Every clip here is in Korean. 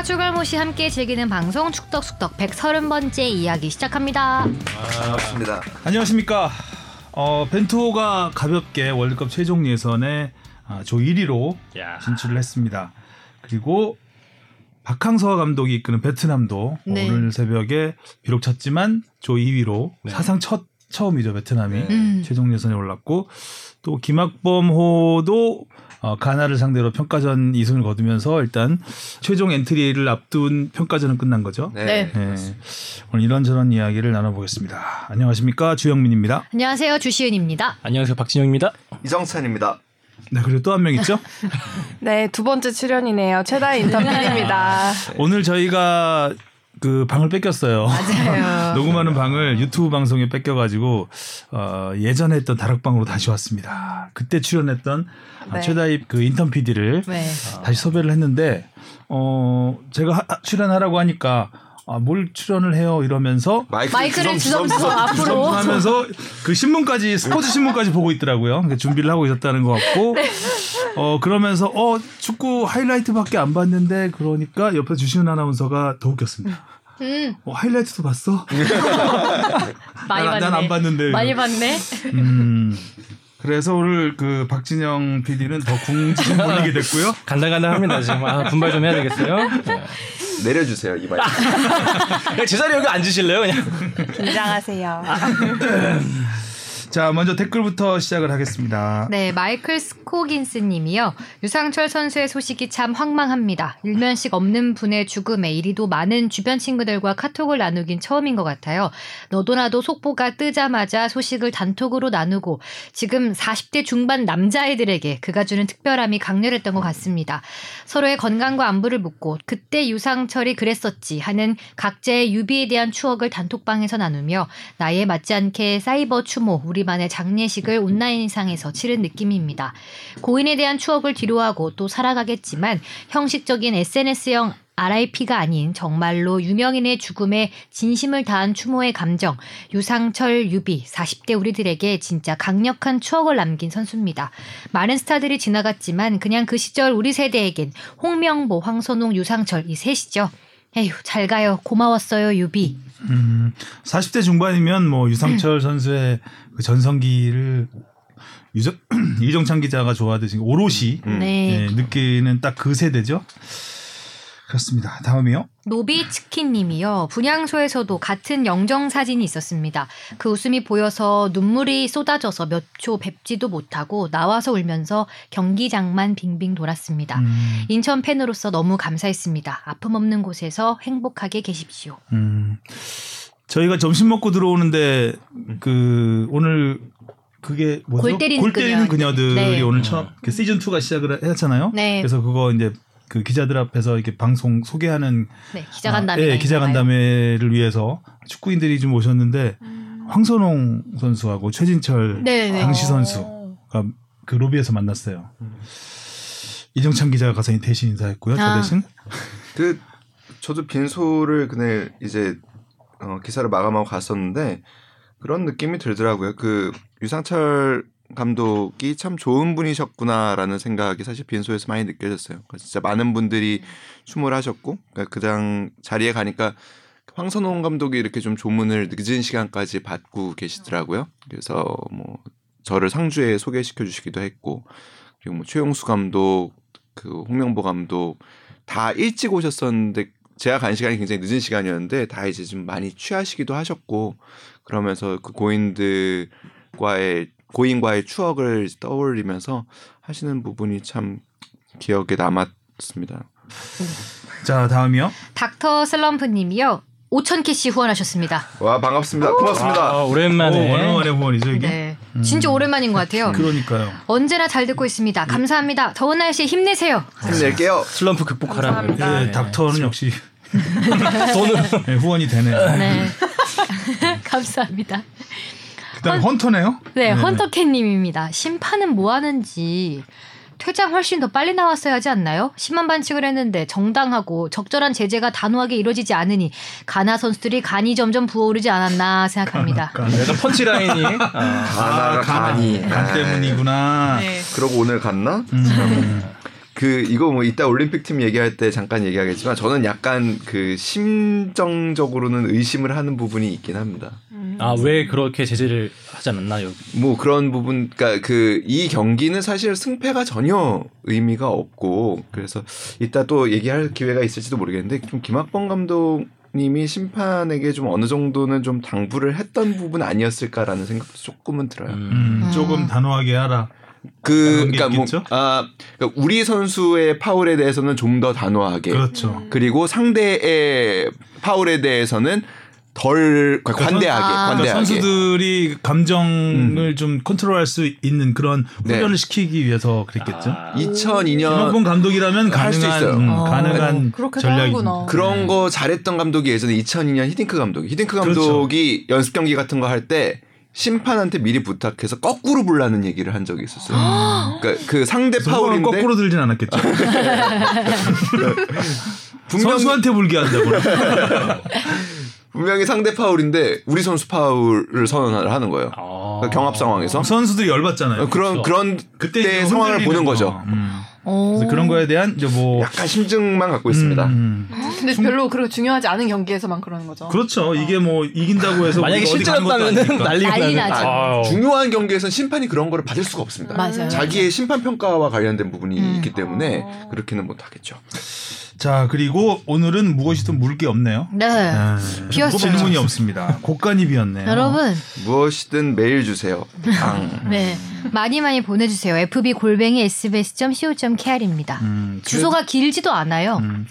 축덕과 출갈못이 함께 즐기는 방송 축덕숙덕 130번째 이야기 시작합니다. 반갑습니다. 안녕하십니까. 어, 벤투호가 가볍게 월드컵 최종 예선에 아, 조 1위로 야. 진출을 했습니다. 그리고 박항서 감독이 이끄는 베트남도 네. 오늘 새벽에 비록 졌지만 조 2위로 네. 사상 첫 처음이죠 베트남이 음. 최종 예선에 올랐고 또 김학범호도 어, 가나를 상대로 평가전 2승을 거두면서 일단 최종 엔트리를 앞둔 평가전은 끝난 거죠. 네. 네. 오늘 이런저런 이야기를 나눠보겠습니다. 안녕하십니까 주영민입니다. 안녕하세요. 주시은입니다. 안녕하세요 박진영입니다. 이정찬입니다. 네 그리고 또 한 명 있죠. 네, 두 번째 출연이네요. 최다 인터뷰입니다. 오늘 저희가 그 방을 뺏겼어요. 맞아요. 녹음하는 방을 유튜브 방송에 뺏겨가지고 어, 예전에 했던 다락방으로 다시 왔습니다. 그때 출연했던 아, 네. 최다입 그 인턴 PD를 네. 다시 섭외를 했는데 어 제가 하- 출연하라고 하니까 아, 뭘 출연을 해요 이러면서 마이크 마이크를 주섬주섬 앞으로. 하면서 그 신문까지 스포츠 신문까지 보고 있더라고요. 그러니까 준비를 하고 있었다는 것 같고 어 그러면서 어 축구 하이라이트밖에 안 봤는데 그러니까 옆에 주시은 아나운서가 더 웃겼습니다. 음, 어 하이라이트도 봤어? 많이 난- 봤네. 난 안 봤는데. 많이 봤네. 음. 그래서 오늘 그 박진영 PD는 더 궁지심 몰리게 됐고요. 간당간당합니다 지금. 아 분발 좀 해야 되겠어요. 네. 내려주세요 이 마이크. 그냥 제 자리 여기 앉으실래요 그냥? 긴장하세요. 자, 먼저 댓글부터 시작을 하겠습니다. 네, 마이클 스코긴스 님이요. 유상철 선수의 소식이 참 황망합니다. 일면식 없는 분의 죽음에 이리도 많은 주변 친구들과 카톡을 나누긴 처음인 것 같아요. 너도 나도 속보가 뜨자마자 소식을 단톡으로 나누고 지금 40대 중반 남자애들에게 그가 주는 특별함이 강렬했던 것 같습니다. 서로의 건강과 안부를 묻고 그때 유상철이 그랬었지 하는 각자의 유비에 대한 추억을 단톡방에서 나누며 나이에 맞지 않게 사이버 추모 우리 만의 장례식을 온라인상에서 치른 느낌입니다. 고인에 대한 추억을 뒤로하고 또 살아가겠지만 형식적인 SNS형 RIP가 아닌 정말로 유명인의 죽음에 진심을 다한 추모의 감정, 유상철, 유비, 40대 우리들에게 진짜 강력한 추억을 남긴 선수입니다. 많은 스타들이 지나갔지만 그냥 그 시절 우리 세대에겐 홍명보, 황선홍, 유상철 이 셋이죠. 에휴, 잘 가요. 고마웠어요, 유비. 음, 40대 중반이면 뭐 유상철 선수의 그 전성기를 유정, 이정찬 기자가 좋아하듯이 오롯이 음. 네. 예, 느끼는 딱 그 세대죠. 그렇습니다. 다음이요. 노비치킨님이요. 분향소에서도 같은 영정 사진이 있었습니다. 그 웃음이 보여서 눈물이 쏟아져서 몇 초 뵙지도 못하고 나와서 울면서 경기장만 빙빙 돌았습니다. 음, 인천 팬으로서 너무 감사했습니다. 아픔 없는 곳에서 행복하게 계십시오. 음. 저희가 점심 먹고 들어오는데 그 오늘 그게 뭐죠? 골 때리는 그녀. 그녀들 이 네. 오늘 처음 그 시즌 2가 시작을 했잖아요. 네. 그래서 그거 이제 그 기자들 앞에서 이렇게 방송 소개하는 네, 기자 간담회. 아, 예, 기자 간담회를 위해서 축구인들이 좀 오셨는데 황선홍 선수하고 최진철 네네. 당시 선수가 그 로비에서 만났어요. 이정찬 기자가 가서 대신 인사했고요. 저 아. 대신 그 저도 빈소를 그날 이제 어, 기사를 마감하고 갔었는데 그런 느낌이 들더라고요. 그 유상철 감독이 참 좋은 분이셨구나라는 생각이 사실 빈소에서 많이 느껴졌어요. 진짜 많은 분들이 추모를 하셨고 그러니까 그당 자리에 가니까 황선홍 감독이 이렇게 좀 조문을 늦은 시간까지 받고 계시더라고요. 그래서 뭐 저를 상주에 소개시켜 주시기도 했고 그리고 뭐 최용수 감독, 그 홍명보 감독 다 일찍 오셨었는데 제가 간 시간이 굉장히 늦은 시간이었는데 다 이제 좀 많이 취하시기도 하셨고 그러면서 그 고인들과의 고인과의 추억을 떠올리면서 하시는 부분이 참 기억에 남았습니다. 자 다음이요. 닥터 슬럼프 님이요. 5천 캐시 후원하셨습니다. 와 반갑습니다. 고맙습니다. 아, 오랜만에. 오, 얼마만에 후원이죠 이게? 네. 진짜 오랜만인 것 같아요. 그러니까요. 언제나 잘 듣고 있습니다. 감사합니다. 더운 날씨에 힘내세요. 힘낼게요. 슬럼프 극복하라. 감사합니다. 예, 닥터는 역시 돈을 예, 후원이 되네요. 네. 감사합니다. 그다음 헌터네요. 네, 헌터캣님입니다. 심판은 뭐 하는지 퇴장 훨씬 더 빨리 나왔어야 하지 않나요? 심한 반칙을 했는데 정당하고 적절한 제재가 단호하게 이루어지지 않으니 가나 선수들이 간이 점점 부어오르지 않았나 생각합니다. 약간 펀치라인이 아, 가나가 간이 간 때문이구나. 네. 그러고 오늘 갔나? 음. 그 이거 뭐 이따 올림픽 팀 얘기할 때 잠깐 얘기하겠지만 저는 약간 그 심정적으로는 의심을 하는 부분이 있긴 합니다. 아 왜 그렇게 제재를 하지 않았나 여기? 뭐 그런 부분, 그러니까 그 이 경기는 사실 승패가 전혀 의미가 없고 그래서 이따 또 얘기할 기회가 있을지도 모르겠는데 좀 김학범 감독 님이 심판에게 좀 어느 정도는 좀 당부를 했던 부분 아니었을까라는 생각도 조금은 들어요. 음, 음. 조금 단호하게 하라. 그게 그러니까 뭐? 아, 그러니까 우리 선수의 파울에 대해서는 좀 더 단호하게 그렇죠. 그리고 상대의 파울에 대해서는 덜 관대하게 아. 관대하게 그러니까 선수들이 감정을 좀 컨트롤할 수 있는 그런 네. 훈련을 시키기 위해서 그랬겠죠. 아, 2002년 김학범 감독이라면 할수 가능한 있어요. 음, 어. 가능한 그렇게 전략이. 그런 거 잘했던 감독이 예전에 2002년 히딩크 감독. 히딩크 그렇죠. 감독이 연습 경기 같은 거 할 때 심판한테 미리 부탁해서 거꾸로 불라는 얘기를 한 적이 있었어요. 그러니까 그 상대 파울인데 거꾸로 들진 않았겠죠. 분명히 선수한테 불게 한다고. 분명히 상대 파울인데 우리 선수 파울을 선언을 하는 거예요. 아. 그러니까 경합 상황에서 선수들이 열받잖아요. 그런 그런 그때 상황을 보는 거. 거죠. 음. 어. 그래서 그런 거에 대한 이제 뭐 약간 심증만 갖고 있습니다. 음, 근데 별로 그렇게 중요하지 않은 경기에서만 그러는 거죠. 그렇죠. 이게 뭐 이긴다고 해서 만약에 실제였다면. 난리가 난리. 나죠. 중요한 경기에서는 심판이 그런 거를 받을 수가 없습니다. 맞아요. 자기의 심판 평가와 관련된 부분이 음. 있기 때문에 그렇게는 못 하겠죠. 자 그리고 오늘은 무엇이든 물게 없네요. 네. 아, 비었어요. 질문이 없습니다. 곡간이 비었네요. 여러분, 무엇이든 메일 주세요. 앙. 네. 많이 많이 보내주세요. fb 골뱅이 sbs.co.kr입니다. 음, 주소가 길지도 않아요. 음,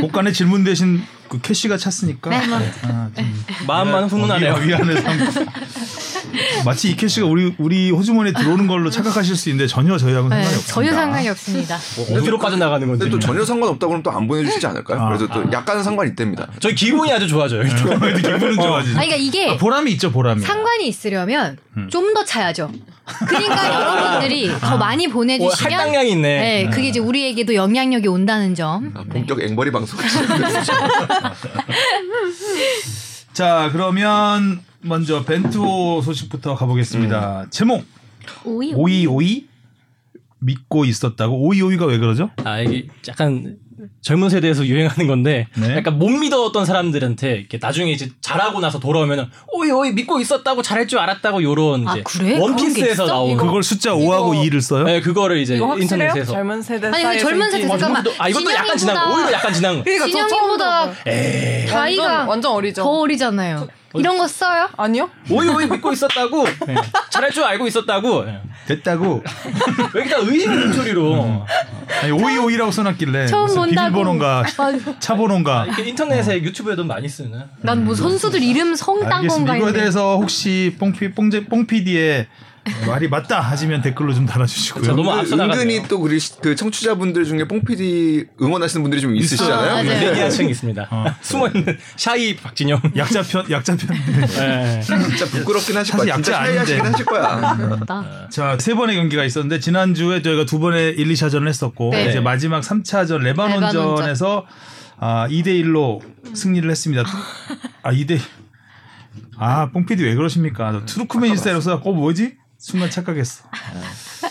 곡간에 질문 대신 그 캐시가 찼으니까 네, 뭐. 아, 좀 마음만 훈훈하네요. 위- 위안을 삼. 마치 이 캐시가 우리 우리 호주머니에 들어오는 걸로 착각하실 수 있는데 전혀 저희하고는 네, 상관이 없습니다. 전혀 상관이 없습니다. 뭐 어디로 빠져나가는 건지. 근데 또 전혀 상관없다고 그러면 또 안 보내주시지 않을까요? 아. 그래서 또 약간은 상관이 있답니다. 저희 기분이 아주 좋아져요. 근데 기분은 좋아지죠. 아니, 그러니까 이게 아, 보람이 있죠 보람이. 상관이 있으려면 음. 좀더 차야죠. 그러니까 여러분들이 더 많이 뭐 보내주시면 할당량이 있네. 네, 그게 이제 우리에게도 영향력이 온다는 점. 아, 네. 본격 앵벌이 방송. 자 그러면 먼저 벤투 소식부터 가보겠습니다. 제목 오이 오이 오이 믿고 있었다고 오이 오이가 왜 그러죠? 아 이게 약간 젊은 세대에서 유행하는 건데 네. 약간 못 믿었던 사람들한테 이렇게 나중에 이제 잘하고 나서 돌아오면은 오이 오이 믿고 있었다고 잘할 줄 알았다고 요런 아, 이제 그래? 원피스에서? 나오는 그걸 숫자 5하고 2를 써요? 네 그거를 이제 이거? 인터넷에서 젊은 세대 아니, 사이에서 젊은 세대 인기- 잠깐만. 아 이것도 약간 지난 거 오히려 약간 지난 거 그러니까 저 처음 진영이보다 들어봐요. 나이가 완전, 완전 어리죠. 더 어리잖아요. 이런 거 써요? 아니요? 오이 오이 믿고 있었다고 예. 잘할 줄 알고 있었다고 예. 됐다고. 왜 이렇게 다 의심 목소리로 아니 오이 오이라고 써놨길래 처음 본다고. 비밀번호인가 맞아. 차번호인가. 이렇게 인터넷에 유튜브에도 많이 쓰는 난 뭐 선수들 이름 성 딴 건가. 이거에. 대해서 혹시 뽕피 뽕제 뽕피디의 말이 맞다 하시면 댓글로 좀 달아주시고요. 저 너무 앞서. 은근히 또 우리 시- 그 청취자분들 중에 뽕PD 응원하시는 분들이 좀 있으시잖아요. 아. 얘기하층 있습니다. 어. 숨어 있는 샤이 박진영. 약자 편 약자편. 예. 진짜 부끄럽긴 하실 거야. 약자 아닌데. 하실 거야. 맞다. 자, 세 번의 경기가 있었는데 지난 주에 저희가 두 번의 1, 2차전을 했었고 네. 이제 마지막 3차전 레바논전에서 아, 2대 1로 승리를 했습니다. 아, 2대 아, 뽕피디 왜 그러십니까? 저 투르크메니스탄으로서 어 뭐지? 순간 착각했어.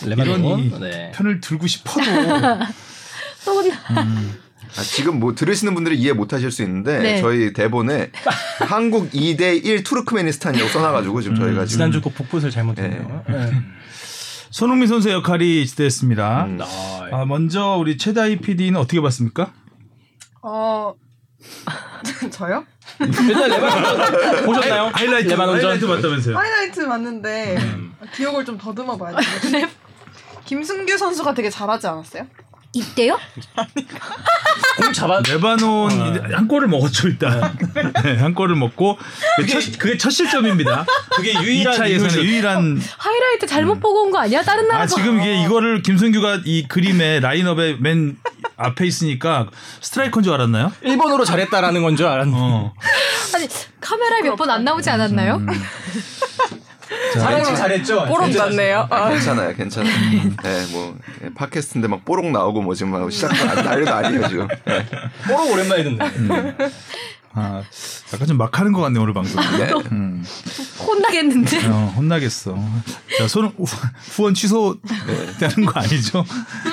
이런 이 네. 편을 들고 싶어도 아, 지금 뭐 들으시는 분들이 이해 못 하실 수 있는데 네. 저희 대본에 한국 2대 1 투르크메니스탄이라고 써놔가지고 지금 저희가 지금 지난주 거 복붙을 잘못했네요. 네. 손흥민 선수의 역할이 지대했습니다. 음. 아, 아, 먼저 우리 최다희 PD는 어떻게 봤습니까? 어 저요? 일단 레바논 보셨나요? 하이라이트 레바논전. 하이라이트 봤다면서요? 하이라이트 봤는데 기억을 좀 더듬어 봐야 돼. 김승규 선수가 되게 잘하지 않았어요? 이때요? 공 잡아. 레바논 이제 한 골을 먹었죠 일단 네, 한 골을 먹고 그게 첫, 그게 첫 실점입니다. 그게 유일한 2차 예선의. 유일한 하이라이트 잘못 보고 온 거 아니야? 다른 나라 아 지금 이게 이거를 김승규가 이 그림의 라인업의 맨 앞에 있으니까 스트라이커인 줄 알았나요? 일본어로 잘했다라는 건 줄 알았는데 어. 아니 카메라에 몇번 안 나오지 않았나요? 음. 사랑은 잘했죠. 뽀록 났네요. 아, 괜찮아요, 괜찮아요. 네, 뭐 예, 팟캐스트인데 막 뽀록 나오고 뭐 지금 막 시작도 안 난리도 아니에요 지금. 네. 뽀록 오랜만에 듣네. 아, 약간 좀 막 하는 것 같네 오늘 방송. 네. 음. 혼나겠는데. 어, 혼나겠어. 자, 손 후- 후원 취소되는 거 아니죠?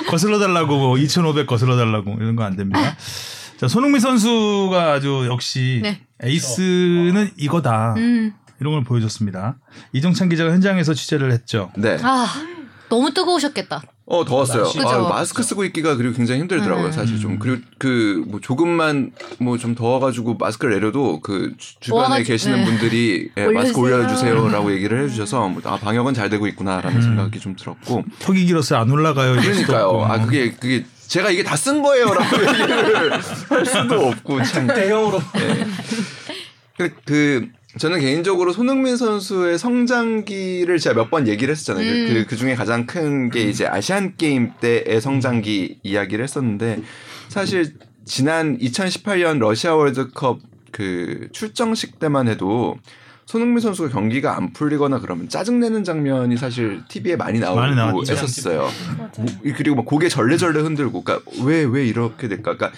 거슬러 달라고 뭐 2,500 거슬러 달라고 이런 거 안 됩니다. 자, 손흥민 선수가 아주 역시 네. 에이스는 이거다. 음. 이런 걸 보여줬습니다. 이정찬 기자가 현장에서 취재를 했죠. 네. 아 너무 뜨거우셨겠다. 어 더웠어요. 아. 마스크 쓰고 있기가 그리고 굉장히 힘들더라고요, 음. 사실 좀. 그리고 그 뭐 조금만 뭐 좀 더워가지고 마스크를 내려도 그 주- 주변에 모아가지고, 계시는 네. 분들이 예, 마스크 올려주세요. 올려주세요라고 얘기를 해주셔서 뭐, 아 방역은 잘 되고 있구나라는 음. 생각이 좀 들었고. 턱이 길어서 안 올라가요. 그러니까요. 아 그게 그게 제가 이게 다 쓴 거예요라고 얘기를 할 수도 없고 참. 대형으로 그, 그 저는 개인적으로 손흥민 선수의 성장기를 제가 몇 번 얘기를 했었잖아요. 음. 그, 그 중에 가장 큰 게 이제 아시안 게임 때의 성장기 이야기를 했었는데 사실 지난 2018년 러시아 월드컵 그 출정식 때만 해도 손흥민 선수가 경기가 안 풀리거나 그러면 짜증내는 장면이 사실 TV에 많이 나오고 많이 나왔죠. 했었어요. 맞아요. 뭐, 그리고 막 고개 절레절레 흔들고, 그러니까 왜 왜 이렇게 될까? 그러니까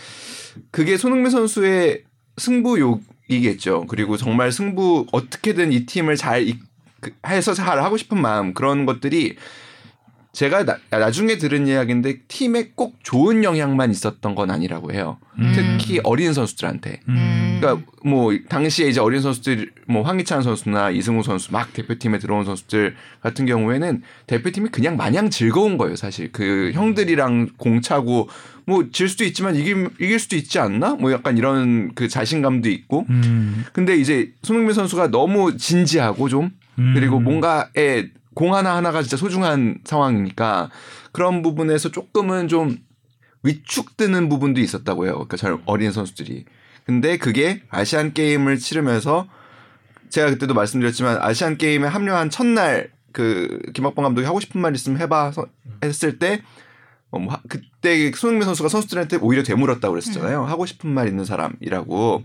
그게 손흥민 선수의 승부욕 이겠죠. 그리고 정말 승부 어떻게든 이 팀을 잘 이- 그- 해서 잘 하고 싶은 마음 그런 것들이 제가 나, 나중에 들은 이야기인데 팀에 꼭 좋은 영향만 있었던 건 아니라고 해요. 음. 특히 어린 선수들한테. 음. 그러니까 뭐 당시에 이제 어린 선수들 뭐 황희찬 선수나 이승우 선수 막 대표팀에 들어온 선수들 같은 경우에는 대표팀이 그냥 마냥 즐거운 거예요 사실 그 형들이랑 공차고 뭐 질 수도 있지만 이길 이길 수도 있지 않나 뭐 약간 이런 그 자신감도 있고 음. 근데 이제 손흥민 선수가 너무 진지하고 좀 음. 그리고 뭔가에 공 하나 하나가 진짜 소중한 상황이니까 그런 부분에서 조금은 좀 위축되는 부분도 있었다고 해요. 그러니까 잘 어린 선수들이. 근데 그게 아시안 게임을 치르면서 제가 그때도 말씀드렸지만 아시안 게임에 합류한 첫날 그 김학범 감독이 하고 싶은 말 있으면 해봐 서- 했을 때 어, 뭐 하- 그때 손흥민 선수가 선수들한테 오히려 되물었다고 그랬었잖아요. 하고 싶은 말 있는 사람이라고.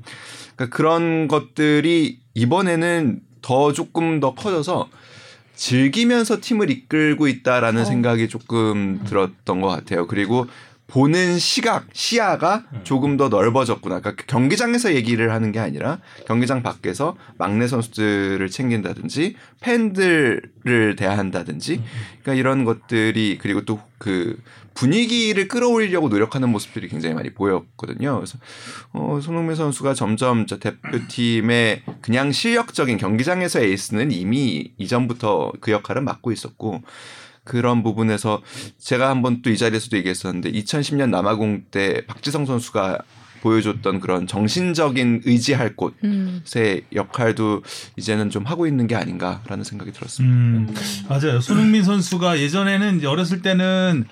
그러니까 그런 것들이 이번에는 더 조금 더 커져서 즐기면서 팀을 이끌고 있다라는 어. 생각이 조금 들었던 것 같아요. 그리고 보는 시각, 시야가 조금 더 넓어졌구나. 그러니까 경기장에서 얘기를 하는 게 아니라 경기장 밖에서 막내 선수들을 챙긴다든지 팬들을 대한다든지 그러니까 이런 것들이 그리고 또 그 분위기를 끌어올리려고 노력하는 모습들이 굉장히 많이 보였거든요. 그래서 어, 손흥민 선수가 점점 저 대표팀의 그냥 실력적인 경기장에서 에이스는 이미 이전부터 그 역할을 맡고 있었고 그런 부분에서 제가 한번 또 이 자리에서도 얘기했었는데 2010년 남아공 때 박지성 선수가 보여줬던 그런 정신적인 의지할 곳의 음. 역할도 이제는 좀 하고 있는 게 아닌가라는 생각이 들었습니다. 음, 맞아요. 손흥민 선수가 예전에는 어렸을 때는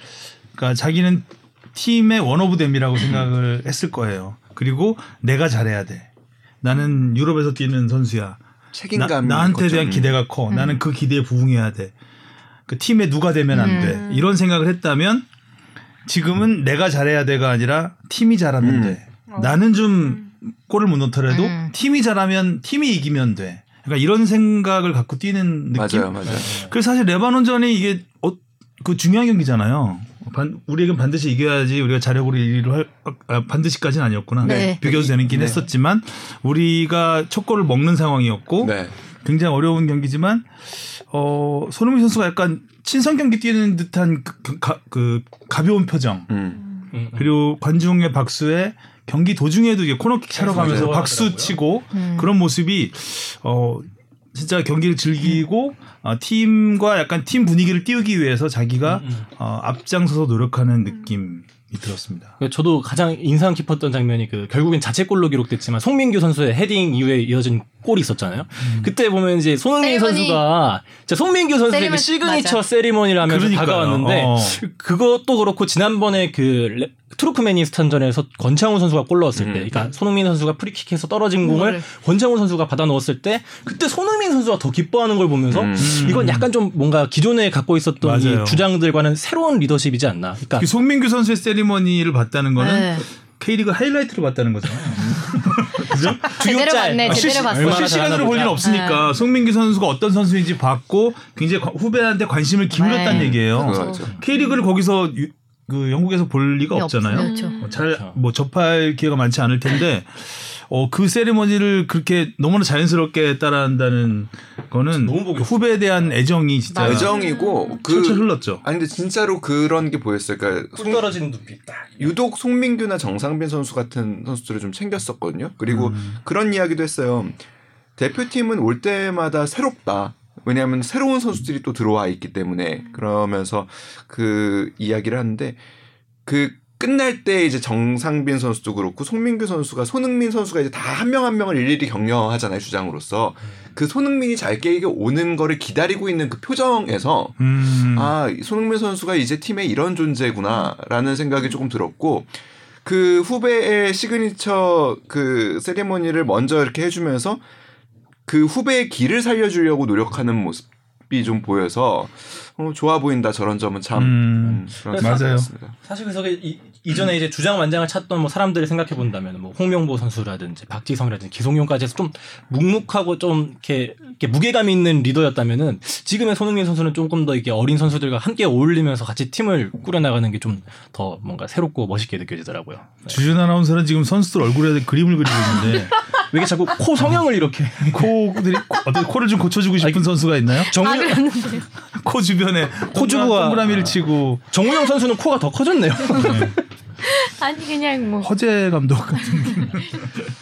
그러니까 자기는 팀의 one of them이라고 생각을 했을 거예요. 그리고 내가 잘해야 돼. 나는 유럽에서 뛰는 선수야. 책임감 나, 한테 대한 음. 기대가 커. 음. 나는 그 기대에 부응해야 돼. 그 팀에 누가 되면 안 돼. 음. 이런 생각을 했다면 지금은 내가 잘해야 돼가 아니라 팀이 잘하면 음. 돼. 나는 좀 골을 못 넣더라도 음. 팀이 잘하면 팀이 이기면 돼. 그러니까 이런 생각을 갖고 뛰는 느낌. 맞아요, 맞아요. 그래서 사실 레바논전이 이게 어, 그 중요한 경기잖아요. 반, 우리에겐 반드시 이겨야지 우리가 자력으로 1위를 할 아, 반드시까지는 아니었구나. 네. 비교도 되는 긴 네. 했었지만 우리가 첫 골을 먹는 상황이었고 네. 굉장히 어려운 경기지만 어, 손흥민 선수가 약간 친선 경기 뛰는 듯한 그, 가, 그 가벼운 표정 음. 음, 음. 그리고 관중의 박수에 경기 도중에도 이제 코너킥 차러 맞아요. 가면서. 박수 치고 음. 그런 모습이 어 진짜 경기를 즐기고 어, 팀과 약간 팀 분위기를 띄우기 위해서 자기가 음, 음. 어, 앞장서서 노력하는 느낌이 들었습니다. 그 저도 가장 인상 깊었던 장면이 그 결국엔 자책골로 기록됐지만 송민규 선수의 헤딩 이후에 이어진 골이 있었잖아요. 그때 보면 이제 손흥민 세리머니. 선수가 진짜 송민규 선수의 그 세리머니, 시그니처 맞아. 세리머니를 하면서 그러니까요. 다가왔는데 어. 그것도 그렇고 지난번에 그 레- 투르크메니스탄전에서 권창훈 선수가 골 넣었을 때, 음. 그러니까 손흥민 선수가 프리킥해서 떨어진 공을 공을. 권창훈 선수가 받아 넣었을 때 그때 손흥민 선수가 더 기뻐하는 걸 보면서 음. 이건 약간 좀 뭔가 기존에 갖고 있었던 맞아요. 이 주장들과는 새로운 리더십이지 않나. 그러니까 그 송민규 선수의 세리머니를 봤다는 거는 네. K리그 하이라이트로 봤다는 거잖아요. 그죠? 제대로 짤. 봤네. 아, 제대로 실시- 봤어. 실시간으로 볼 보자. 없으니까 송민규 선수가 어떤 선수인지 봤고 굉장히 관- 후배한테 관심을 기울였다는 네. 얘기예요. 그렇죠. K리그를 거기서 유- 그 영국에서 볼 리가 네, 없잖아요. 없죠. 뭐잘 그렇죠. 뭐 접할 기회가 많지 않을 텐데 어, 그 세리머니를 그렇게 너무나 자연스럽게 따라한다는 거는 너무 보기 후배에 대한 애정이 진짜 맞아요. 애정이고 그 철철 흘렀죠. 아니 근데 진짜로 그런 게 보였어요. 그러니까 꿀 송- 떨어지는 눈빛 딱. 유독 송민규나 정상빈 선수 같은 선수들을 좀 챙겼었거든요. 그리고 음. 그런 이야기도 했어요. 대표팀은 올 때마다 새롭다. 왜냐하면 새로운 선수들이 또 들어와 있기 때문에 그러면서 그 이야기를 하는데 그 끝날 때 이제 정상빈 선수도 그렇고 송민규 선수가 손흥민 선수가 이제 다 한 명한 명을 일일이 격려하잖아요 주장으로서 그 손흥민이 잘 깨게 오는 거를 기다리고 있는 그 표정에서 음. 아, 손흥민 선수가 이제 팀에 이런 존재구나라는 생각이 조금 들었고 그 후배의 시그니처 그 세레모니를 먼저 이렇게 해주면서 그 후배의 길을 살려주려고 노력하는 모습이 좀 보여서 어, 좋아 보인다 저런 점은 참 음. 음, 그런 맞아요. 사실 그래서 이, 이전에 이제 주장 완장을 찼던 뭐 사람들을 생각해 본다면 뭐 홍명보 선수라든지 박지성이라든지 기성용까지 해서 좀 묵묵하고 좀 이렇게, 이렇게 무게감 있는 리더였다면은 지금의 손흥민 선수는 조금 더 이렇게 어린 선수들과 함께 어울리면서 같이 팀을 꾸려나가는 게 좀 더 뭔가 새롭고 멋있게 느껴지더라고요. 네. 주시은 아나운서는 지금 선수들 얼굴에 그림을 그리고 있는데 왜 이게 자꾸 코 성형을 이렇게. 코들이 어떻게 코를 좀 고쳐주고 싶은 선수가 있나요? 아 정우 그랬는데 코 주변에 코주부가- 동그라미를 치고. 정우영 선수는 코가 더 커졌네요. 아니 그냥 뭐. 허재 감독 같은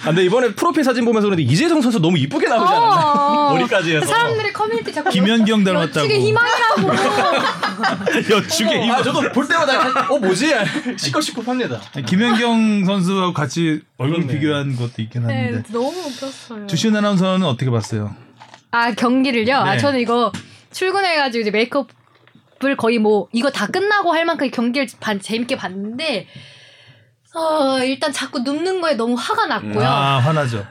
아, 근데 이번에 프로필 사진 보면서 그런데 이재성 선수 너무 이쁘게 나오지? 어. 머리까지 해서. 사람들이 커뮤니티 자꾸 김연경 닮았다고. 여축의 희망이라고 여축의 힘. 아, 저도 볼 때마다 어 뭐지? 시끌시끌합니다. 김연경 선수하고 같이 얼굴 그렇네. 비교한 것도 있긴 네, 한데 너무 웃겼어요. 주신 아나운서는 어떻게 봤어요? 아 경기를요? 아 네. 저는 이거 출근해가지고 이제 메이크업 을 거의 뭐 이거 다 끝나고 할 만큼 경기를 반- 재밌게 봤는데 어 일단 자꾸 눕는 거에 너무 화가 났고요. 아 화나죠.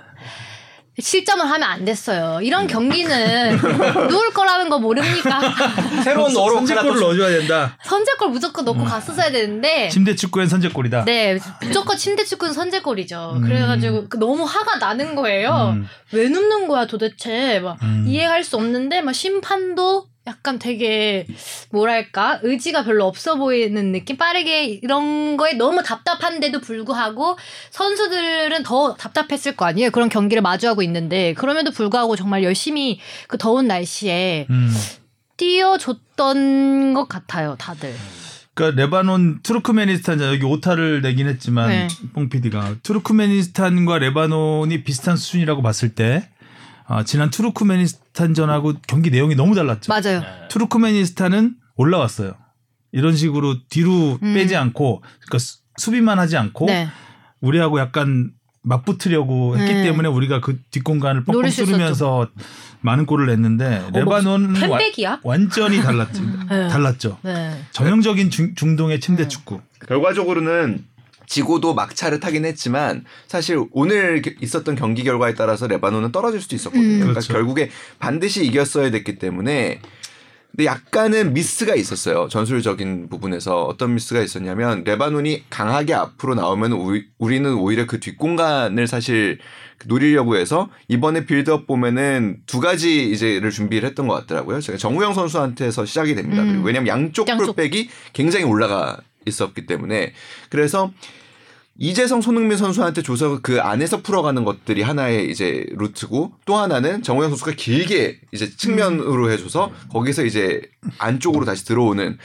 실점을 하면 안 됐어요. 이런 경기는 누울 거라는 거 모릅니까? 새로운 선제골을 또 넣어줘야 된다. 선제골 무조건 넣고 갔었어야 되는데 침대 축구엔 선제골이다. 네 무조건 침대 축구는 선제골이죠. 음. 그래가지고 그 너무 화가 나는 거예요. 음, 왜 눕는 거야 도대체 막 음. 이해할 수 없는데 막 심판도 약간 되게 뭐랄까? 의지가 별로 없어 보이는 느낌? 빠르게 이런 거에 너무 답답한데도 불구하고 선수들은 더 답답했을 거 아니에요? 그런 경기를 마주하고 있는데 그럼에도 불구하고 정말 열심히 그 더운 날씨에 음. 뛰어줬던 것 같아요 다들. 그러니까 레바논 투르크메니스탄 여기 오타를 내긴 했지만 네. 뽕 PD가. 투르크메니스탄과 레바논이 비슷한 수준이라고 봤을 때 아, 지난 투르크메니스탄전하고 경기 내용이 너무 달랐죠. 맞아요 투르크메니스탄은 올라왔어요. 이런 식으로 뒤로 음. 빼지 않고 그러니까 수- 수비만 하지 않고 네 우리하고 약간 맞붙으려고 했기 네. 때문에 우리가 그 뒷공간을 뻥뻥 뚫으면서 많은 골을 냈는데 레바논은 와- ten back이야 완전히 달랐죠. 네. 달랐죠. 네 전형적인 중, 중동의 침대 네. 축구. 결과적으로는 지고도 막차를 타긴 했지만 사실 오늘 게- 있었던 경기 결과에 따라서 레바논은 떨어질 수도 있었거든요. 음. 그러니까 그렇죠. 결국에 반드시 이겼어야 됐기 때문에 근데 약간은 미스가 있었어요. 전술적인 부분에서 어떤 미스가 있었냐면 레바논이 강하게 앞으로 나오면 우리, 우리는 오히려 그 뒷공간을 사실 노리려고 해서 이번에 빌드업 보면은 두 가지 이제를 준비를 했던 것 같더라고요. 제가 정우영 선수한테서 시작이 됩니다. 음. 왜냐면 양쪽 양쪽. 풀백이 굉장히 올라가 있었기 때문에 그래서 이재성 손흥민 선수한테 줘서 그 안에서 풀어가는 것들이 하나의 이제 루트고 또 하나는 정우영 선수가 길게 이제 측면으로 해줘서 거기서 이제 안쪽으로 다시 들어오는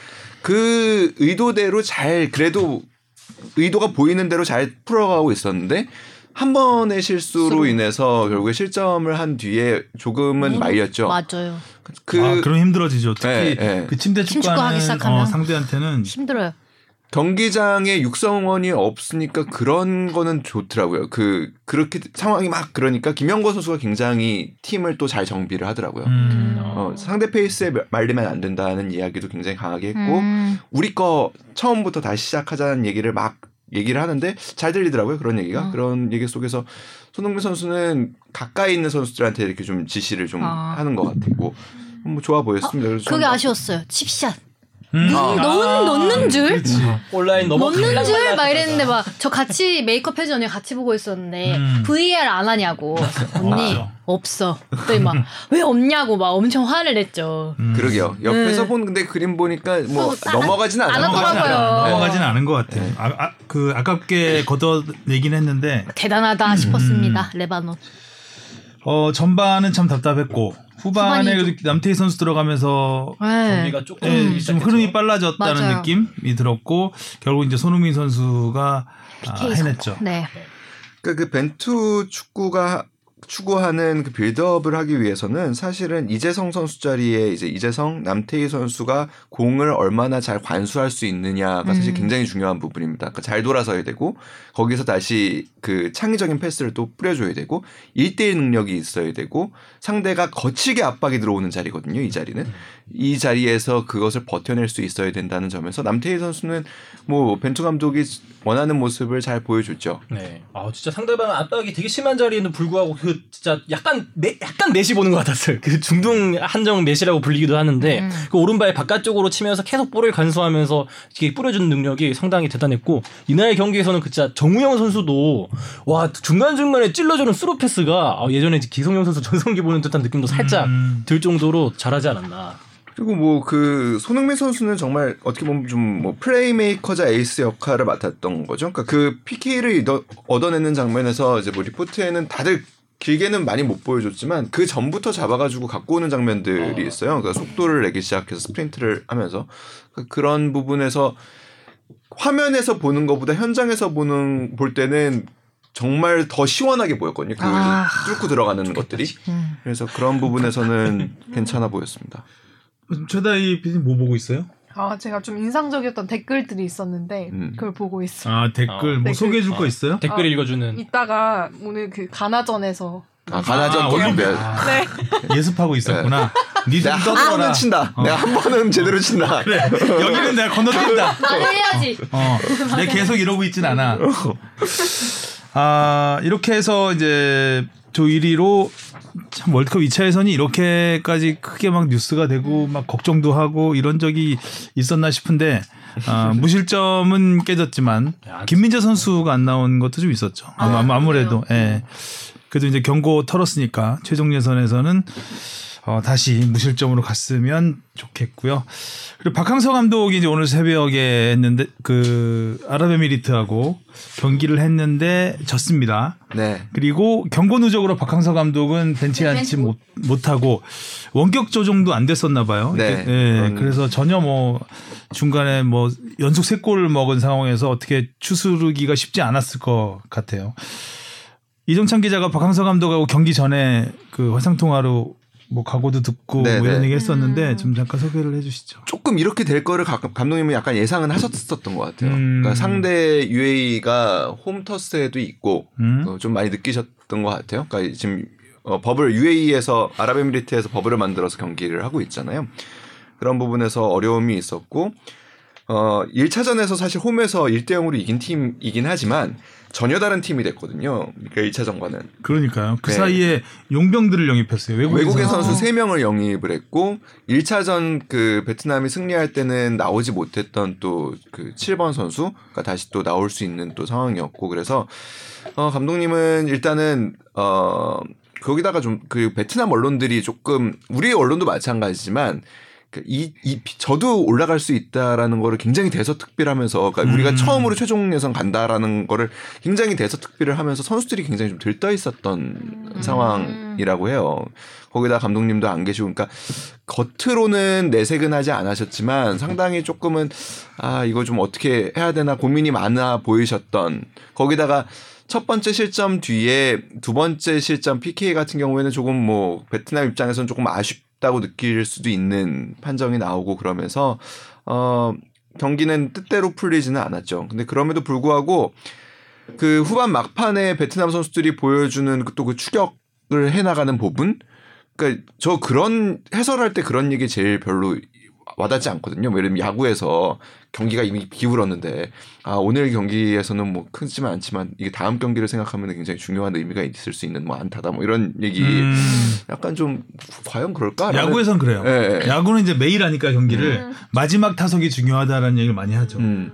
그 의도대로 잘 그래도 의도가 보이는 대로 잘 풀어가고 있었는데 한 번의 실수로. 인해서 결국에 실점을 한 뒤에 조금은 말렸죠. 맞아요 그 아, 그럼 힘들어지죠. 특히 네, 네. 그 침대 침축구 하기 축구하는 시작하면. 어, 상대한테는 힘들어요 경기장에 육성원이 없으니까 그런 거는 좋더라고요. 그 그렇게 상황이 막 그러니까 김영권 선수가 굉장히 팀을 또 잘 정비를 하더라고요. 음. 어, 상대 페이스에 말리면 안 된다는 이야기도 굉장히 강하게 했고 음. 우리 거 처음부터 다시 시작하자는 얘기를 막 얘기를 하는데 잘 들리더라고요. 그런 얘기가 음. 그런 얘기 속에서 손흥민 선수는 가까이 있는 선수들한테 이렇게 좀 지시를 좀 아. 하는 것 같았고 뭐 좋아 보였습니다. 그래서 그게 좀 아쉬웠어요 칩샷 음. 넣, 넣는 줄? 그렇지. 온라인 너무 넣는 줄? 막 이랬는데 막 저 같이 메이크업 해준 언니 같이 보고 있었는데 음. VR 안 하냐고 언니 맞아. 없어. 그랬더니 막 왜 없냐고 막 엄청 화를 냈죠. 음. 그러게요. 옆에서 네. 본 근데 그림 보니까 뭐 어, 아, 넘어가진 않아요. 네. 넘어가지는 않은 것 같아요. 아, 아, 그 아깝게 걷어내긴 했는데 대단하다 음. 싶었습니다. 레바논. 어 전반은 참 답답했고 후반에 후반이 그래도 남태희 선수 들어가면서 네. 경기가 조금 예, 좀 시작했죠. 흐름이 빨라졌다는 맞아요. 느낌이 들었고 결국 이제 손흥민 선수가 아, PK 해냈죠. 네. 그러니까 그 벤투 축구가 추구하는 그 빌드업을 하기 위해서는 사실은 이재성 선수 자리에 이제 이재성 남태희 선수가 공을 얼마나 잘 관수할 수 있느냐가 사실 음. 굉장히 중요한 부분입니다. 그러니까 잘 돌아서야 되고 거기서 다시 그 창의적인 패스를 또 뿌려줘야 되고 1대1 능력이 있어야 되고 상대가 거칠게 압박이 들어오는 자리거든요. 이 자리는 이 자리에서 그것을 버텨낼 수 있어야 된다는 점에서 남태희 선수는 뭐 벤투 감독이 원하는 모습을 잘 보여줬죠. 네. 아 진짜 상대방 압박이 되게 심한 자리에는 불구하고 그 진짜 약간 매, 약간 메시 보는 것 같았어요. 그 중동 한정 메시라고 불리기도 하는데 음. 그 오른발 바깥쪽으로 치면서 계속 볼을 간수하면서 이렇게 뿌려주는 능력이 상당히 대단했고 이날 경기에서는 그 진짜 정우영 선수도 와 중간 중간에 찔러주는 스루 패스가 아, 예전에 기성용 선수 전성기 보는 듯한 느낌도 살짝 음. 들 정도로 잘하지 않았나. 그리고 뭐 그 손흥민 선수는 정말 어떻게 보면 좀 뭐 플레이메이커자 에이스 역할을 맡았던 거죠. 그러니까 그 PK를 얻어내는 장면에서 이제 뭐 리포트에는 다들 길게는 많이 못 보여줬지만 그 전부터 잡아가지고 갖고 오는 장면들이 있어요. 그러니까 속도를 내기 시작해서 스프린트를 하면서 그런 부분에서 화면에서 보는 것보다 현장에서 보는 볼 때는 정말 더 시원하게 보였거든요. 그 아. 뚫고 들어가는 것들이. 음. 그래서 그런 부분에서는 괜찮아 보였습니다. 최다희 PD님 뭐 보고 있어요? 아 제가 좀 인상적이었던 댓글들이 있었는데 음. 그걸 보고 있어요. 아 댓글 어, 뭐 댓글. 소개해 줄거 어. 있어요? 댓글 아, 읽어주는 이따가 오늘 그 가나전에서 아, 가나전 아, 아. 아, 네 예습하고 있었구나. 니들 내가 한 떠들어라. 번은 친다. 내가 한 번은 제대로 친다. 그래. 여기는 내가 건너뛴다. 해야지. 어, 내가 계속 이러고 있진 않아. 아, 이렇게 해서 이제 조 1위로 참 월드컵 2차 예선이 이렇게까지 크게 막 뉴스가 되고 막 걱정도 하고 이런 적이 있었나 싶은데 아, 무실점은 깨졌지만 김민재 선수가 안 나온 것도 좀 있었죠. 아무- 아무래도 예. 그래도 이제 경고 털었으니까 최종 예선에서는 어, 다시 무실점으로 갔으면 좋겠고요. 그리고 박항서 감독이 이제 오늘 새벽에 했는데 그 아랍에미리트하고 경기를 했는데 졌습니다. 네. 그리고 경고 누적으로 박항서 감독은 벤치에 앉지 못, 못하고 원격 조정도 안 됐었나 봐요. 네. 예, 음. 그래서 전혀 뭐 중간에 뭐 연속 세 골을 먹은 상황에서 어떻게 추스르기가 쉽지 않았을 것 같아요. 이정찬 기자가 박항서 감독하고 경기 전에 그 화상 통화로 뭐 각오도 듣고 네, 뭐 이런 네. 얘기 했었는데 음. 좀 잠깐 소개를 해주시죠. 조금 이렇게 될 거를 가- 감독님이 약간 예상은 하셨었던 것 같아요. 음. 그러니까 상대 UAE가 홈터스에도 있고 음? 어, 좀 많이 느끼셨던 것 같아요. 그러니까 지금 어, 버블 UAE에서 아랍에미리트에서 버블을 만들어서 경기를 하고 있잖아요. 그런 부분에서 어려움이 있었고 어 1차전에서 사실 홈에서 1대 0으로 이긴 팀이긴 하지만 전혀 다른 팀이 됐거든요. 그러니까 1차전과는 그러니까요. 그 네. 사이에 용병들을 영입했어요. 외국인, 외국인 선수. 선수 3명을 영입을 했고 1차전 그 베트남이 승리할 때는 나오지 못했던 또 그 7번 선수가 다시 또 나올 수 있는 또 상황이었고 그래서 어 감독님은 일단은 어 거기다가 좀 그 베트남 언론들이 조금 우리 언론도 마찬가지지만 그 이, 이, 저도 올라갈 수 있다라는 거를 굉장히 대서특필하면서 그러니까 우리가 음. 처음으로 최종 예선 간다라는 거를 굉장히 대서특필을 하면서 선수들이 굉장히 좀 들떠 있었던 상황이라고 해요. 거기다 감독님도 안 계시고 그러니까 겉으로는 내색은 하지 않으셨지만 상당히 조금은 아 이거 좀 어떻게 해야 되나 고민이 많아 보이셨던 거기다가 첫 번째 실점 뒤에 두 번째 실점 PK 같은 경우에는 조금 뭐 베트남 입장에서는 조금 아쉽 다고 느낄 수도 있는 판정이 나오고 그러면서 어 경기는 뜻대로 풀리지는 않았죠. 근데 그럼에도 불구하고 그 후반 막판에 베트남 선수들이 보여주는 또 그 추격을 해 나가는 부분 그러니까 저 그런 해설할 때 그런 얘기 제일 별로 와닿지 않거든요. 뭐 예를 들면 야구에서 경기가 이미 기울었는데 아 오늘 경기에서는 뭐 크지만 않지만 이게 다음 경기를 생각하면 굉장히 중요한 의미가 있을 수 있는 뭐 안타다 뭐 이런 얘기 음, 약간 좀 과연 그럴까? 야구에선 그래요. 예, 예. 야구는 이제 매일 하니까 경기를 음. 마지막 타석이 중요하다라는 얘기를 많이 하죠. 음.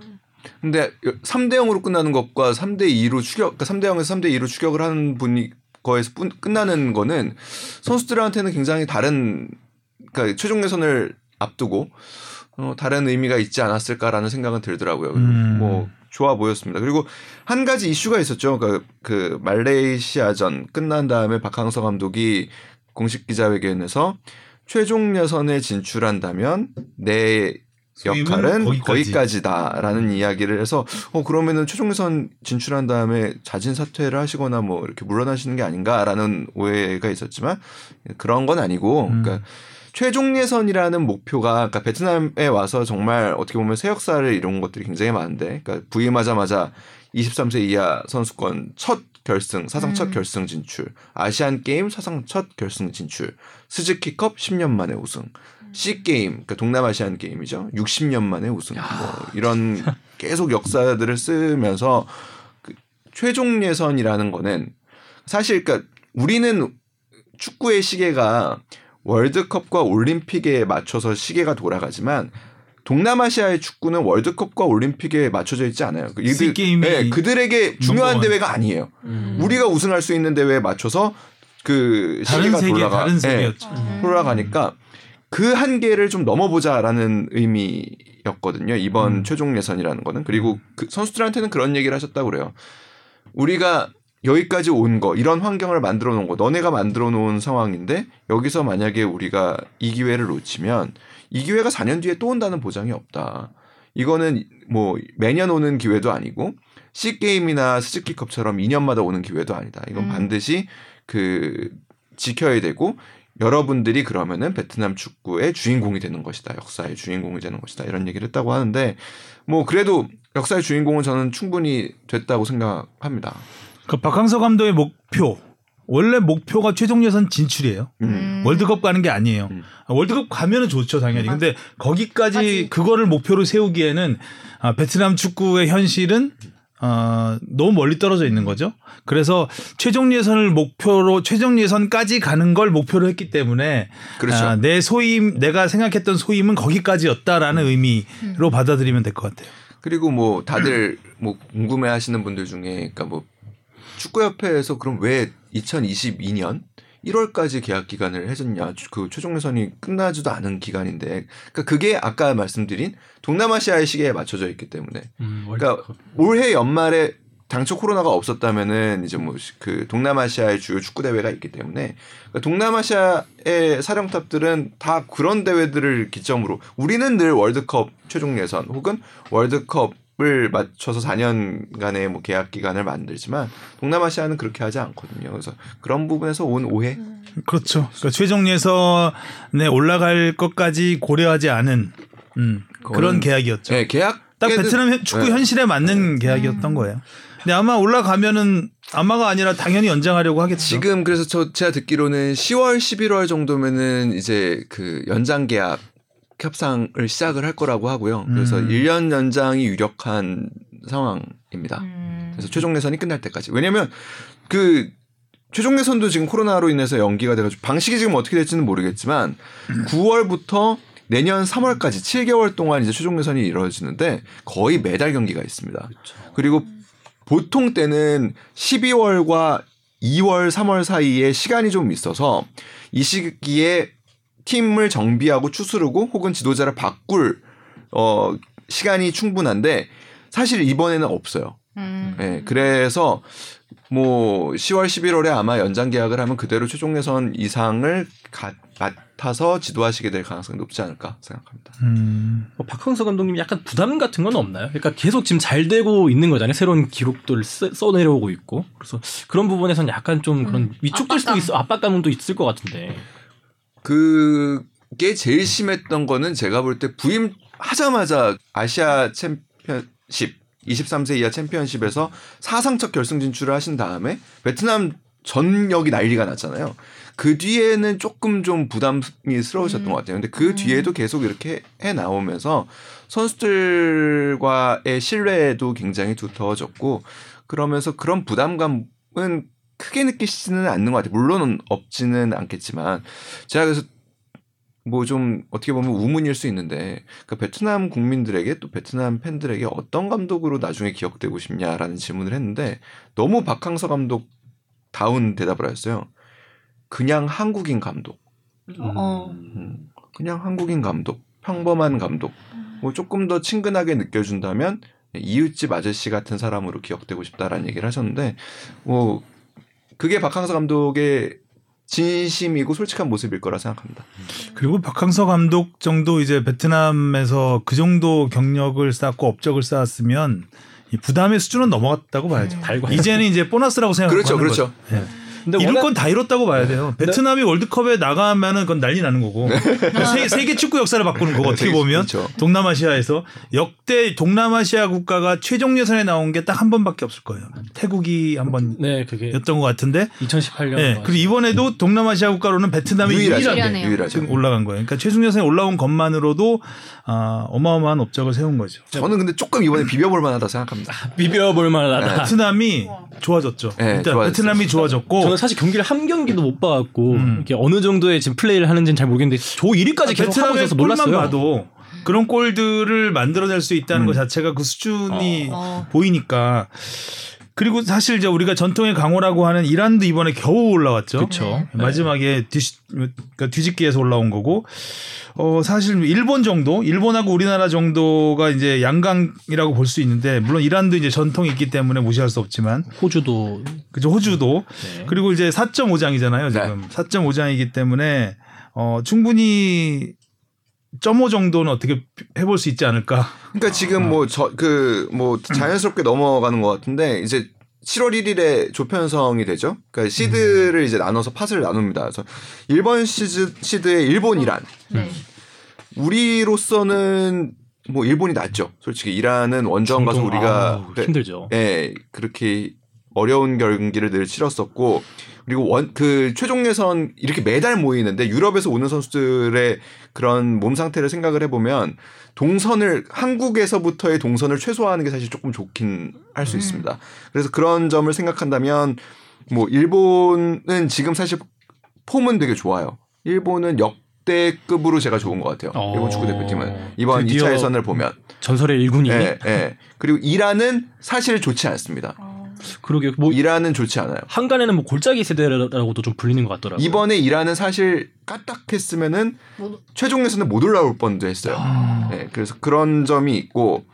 근데 3대 0으로 끝나는 것과 3대 2로 추격, 그러니까 3대 0에서 3대 2로 추격을 하는 분이 거에서 뿐- 끝나는 거는 선수들한테는 굉장히 다른, 그러니까 최종 예선을 앞두고 어, 다른 의미가 있지 않았을까라는 생각은 들더라고요. 음. 뭐 좋아 보였습니다. 그리고 한 가지 이슈가 있었죠. 그, 그 말레이시아전 끝난 다음에 박항서 감독이 공식 기자회견에서 최종 예선에 진출한다면 내 역할은 거기까지. 거기까지다라는 이야기를 해서 어 그러면은 최종 예선 진출한 다음에 자진 사퇴를 하시거나 뭐 이렇게 물러나시는 게 아닌가라는 오해가 있었지만 그런 건 아니고 음. 그러니까 최종 예선이라는 목표가 그러니까 베트남에 와서 정말 어떻게 보면 새 역사를 이룬 것들이 굉장히 많은데 그러니까 부임하자마자 23세 이하 선수권 첫 결승 사상 음. 첫 결승 진출 아시안 게임 사상 첫 결승 진출 스즈키컵 10년 만에 우승 C 게임 그러니까 동남아시안 게임이죠. 60년 만에 우승 뭐 이런 계속 역사들을 쓰면서 그 최종 예선이라는 거는 사실 그러니까 우리는 축구의 시계가 월드컵과 올림픽에 맞춰서 시계가 돌아가지만 동남아시아의 축구는 월드컵과 올림픽에 맞춰져 있지 않아요. 그 이들- 네, 그들에게 중요한. 대회가 아니에요. 음. 우리가 우승할 수 있는 대회에 맞춰서 그 다른 시계가 세계 돌아가 다른 네, 세계였죠. 돌아가니까 그 한계를 좀 넘어보자라는 의미였거든요. 이번 음. 최종 예선이라는 거는 그리고 그 선수들한테는 그런 얘기를 하셨다고 그래요. 우리가 여기까지 온 거, 이런 환경을 만들어 놓은 거, 너네가 만들어 놓은 상황인데 여기서 만약에 우리가 이 기회를 놓치면 이 기회가 4년 뒤에 또 온다는 보장이 없다. 이거는 뭐 매년 오는 기회도 아니고 C 게임이나 스즈키컵처럼 2년마다 오는 기회도 아니다. 이건 음. 반드시 그 지켜야 되고 여러분들이 그러면은 베트남 축구의 주인공이 되는 것이다. 역사의 주인공이 되는 것이다. 이런 얘기를 했다고 하는데 뭐 그래도 역사의 주인공은 저는 충분히 됐다고 생각합니다. 그 박항서 감독의 목표 원래 목표가 최종 예선 진출이에요. 음. 월드컵 가는 게 아니에요. 음. 아, 월드컵 가면은 좋죠 당연히. 맞아. 근데 거기까지 하지. 그거를 목표로 세우기에는 아, 베트남 축구의 현실은 어, 너무 멀리 떨어져 있는 거죠. 그래서 최종 예선을 목표로 최종 예선까지 가는 걸 목표로 했기 때문에 그렇죠. 아, 내 소임 내가 생각했던 소임은 거기까지였다라는 의미로 받아들이면 될 것 같아요. 그리고 뭐 다들 뭐 궁금해하시는 분들 중에 그러니까 뭐 축구협회에서 그럼 왜 2022년 1월까지 계약 기간을 해줬냐? 그 최종 예선이 끝나지도 않은 기간인데, 그러니까 그게 아까 말씀드린 동남아시아의 시계에 맞춰져 있기 때문에 음, 그러니까 월드컵. 올해 연말에 당초 코로나가 없었다면은 이제 뭐 그 동남아시아의 주요 축구 대회가 있기 때문에 그러니까 동남아시아의 사령탑들은 다 그런 대회들을 기점으로 우리는 늘 월드컵 최종 예선 혹은 월드컵 을 맞춰서 4년간의 뭐 계약 기간을 만들지만 동남아시아는 그렇게 하지 않거든요. 그래서 그런 부분에서 온 오해. 그렇죠. 그러니까 최종 예선에 올라갈 것까지 고려하지 않은 음, 그런 계약이었죠. 네, 계약 딱 베트남 현- 축구 네. 현실에 맞는 계약이었던 거예요. 근데 아마 올라가면은 아마가 아니라 당연히 연장하려고 하겠죠. 지금 그래서 저 제가 듣기로는 10월, 11월 정도면은 이제 그 연장 계약 협상을 시작을 할 거라고 하고요. 그래서 음. 1년 연장이 유력한 상황입니다. 음. 그래서 최종 예선이 끝날 때까지. 왜냐면 그 최종 예선도 지금 코로나로 인해서 연기가 돼가지고 방식이 지금 어떻게 될지는 모르겠지만 9월부터 내년 3월까지 7개월 동안 이제 최종 예선이 이루어지는데 거의 매달 경기가 있습니다. 그리고 보통 때는 12월과 2월, 3월 사이에 시간이 좀 있어서 이 시기에 팀을 정비하고 추스르고 혹은 지도자를 바꿀 어 시간이 충분한데 사실 이번에는 없어요. 음. 예, 그래서 뭐 10월, 11월에 아마 연장 계약을 하면 그대로 최종 예선 이상을 가- 맡아서 지도하시게 될 가능성이 높지 않을까 생각합니다. 음, 뭐 박항서 감독님 약간 부담 같은 건 없나요? 그러니까 계속 지금 잘 되고 있는 거잖아요. 새로운 기록들을 써, 써내려오고 있고. 그래서 그런 부분에서는 약간 좀 그런 음, 위축될 수도. 있어, 압박감은 또 있을 것 같은데. 그게 제일 심했던 거는 제가 볼 때 부임 하자마자 아시아 챔피언십 23세 이하 챔피언십에서 사상 첫 결승 진출을 하신 다음에 베트남 전역이 난리가 났잖아요. 그 뒤에는 조금 좀 부담스러우셨던 음. 것 같아요. 근데 그 뒤에도 계속 이렇게 해 나오면서 선수들과의 신뢰도 굉장히 두터워졌고 그러면서 그런 부담감은 크게 느끼시지는 않는 것 같아요. 물론은 없지는 않겠지만 제가 그래서 뭐 좀 어떻게 보면 우문일 수 있는데 그 베트남 국민들에게 또 베트남 팬들에게 어떤 감독으로 나중에 기억되고 싶냐라는 질문을 했는데 너무 박항서 감독 다운 대답을 하셨어요. 그냥 한국인 감독. 어. 음, 그냥 한국인 감독, 평범한 감독. 뭐 조금 더 친근하게 느껴준다면 이웃집 아저씨 같은 사람으로 기억되고 싶다라는 얘기를 하셨는데 뭐 그게 박항서 감독의 진심이고 솔직한 모습일 거라 생각합니다. 그리고 박항서 감독 정도 이제 베트남에서 그 정도 경력을 쌓고 업적을 쌓았으면 이 부담의 수준은 넘어갔다고 봐야죠. 달고 이제는 이제 보너스라고 생각하는 그렇죠, 거죠. 그렇죠. 예. 근데 이룰 워낙- 건다 이뤘다고 봐야 돼요. 베트남이 월드컵에 나가면은 그건 난리 나는 거고. 세, 세계 축구 역사를 바꾸는 거고 어떻게 세계 보면 그렇죠. 동남아시아에서 역대 동남아시아 국가가 최종 예선에 나온 게 딱 한 번밖에 없을 거예요. 태국이 한 번이었던 네, 그게 것 같은데. 2018년. 예. 그리고 이번에도 동남아시아 국가로는 베트남이 유일하죠. 유일하죠. 올라간 거예요. 그러니까 최종 예선에 올라온 것만으로도 아, 어마어마한 업적을 세운 거죠. 저는 근데 조금 이번에 비벼볼 만하다 생각합니다. 비벼볼 만하다. 베트남이 좋아졌죠. 네, 일단 좋아졌어요. 베트남이 좋아졌고 저는 사실 경기를 한 경기도 못 봐갖고 음. 이렇게 어느 정도의 지금 플레이를 하는지는 잘 모르겠는데 조 1위까지 계속 하고 있어서 놀랐어요. 봐도 그런 골들을 만들어낼 수 있다는 음. 것 자체가 그 수준이 어. 보이니까 그리고 사실 이제 우리가 전통의 강호라고 하는 이란도 이번에 겨우 올라왔죠. 네. 마지막에 뒤, 그러니까 뒤집기에서 올라온 거고. 어 사실 일본 정도 일본하고 우리나라 정도가 이제 양강이라고 볼 수 있는데 물론 이란도 이제 전통이 있기 때문에 무시할 수 없지만. 호주도. 그죠 호주도. 네. 그리고 이제 4.5장이잖아요 지금. 4.5장이기 때문에 어 충분히 0.5 정도는 어떻게 해볼 수 있지 않을까. 그러니까 지금 뭐 저그뭐 자연스럽게 넘어가는 것 같은데 이제 7월 1일에 조편성이 되죠. 그러니까 시드를 이제 나눠서 팟을 나눕니다. 그래서 일본 시즈 시드의 일본이란 네. 우리로서는 뭐 일본이 낫죠. 솔직히 이란은 원정 가서 우리가 아우, 힘들죠. 예, 그렇게 어려운 경기를 늘 치렀었고 그리고 원 그 최종 예선 이렇게 매달 모이는데 유럽에서 오는 선수들의 그런 몸 상태를 생각을 해보면 동선을 한국에서부터의 동선을 최소화하는 게 사실 조금 좋긴 할수 음. 있습니다. 그래서 그런 점을 생각한다면 뭐 일본은 지금 사실 폼은 되게 좋아요. 일본은 역대급으로 제가 좋은 것 같아요. 어. 일본 축구 대표팀은 이번 드디어 2차 예선을 보면 전설의 일군이 예, 예. 그리고 이란은 사실 좋지 않습니다. 그러게 뭐 이란은 좋지 않아요. 한간에는 뭐 골짜기 세대라고도 좀 불리는 것 같더라고요. 이번에 이란은 사실 까딱했으면은 최종 예선에 못 올라올 뻔도 했어요. 아. 네, 그래서 그런 점이 있고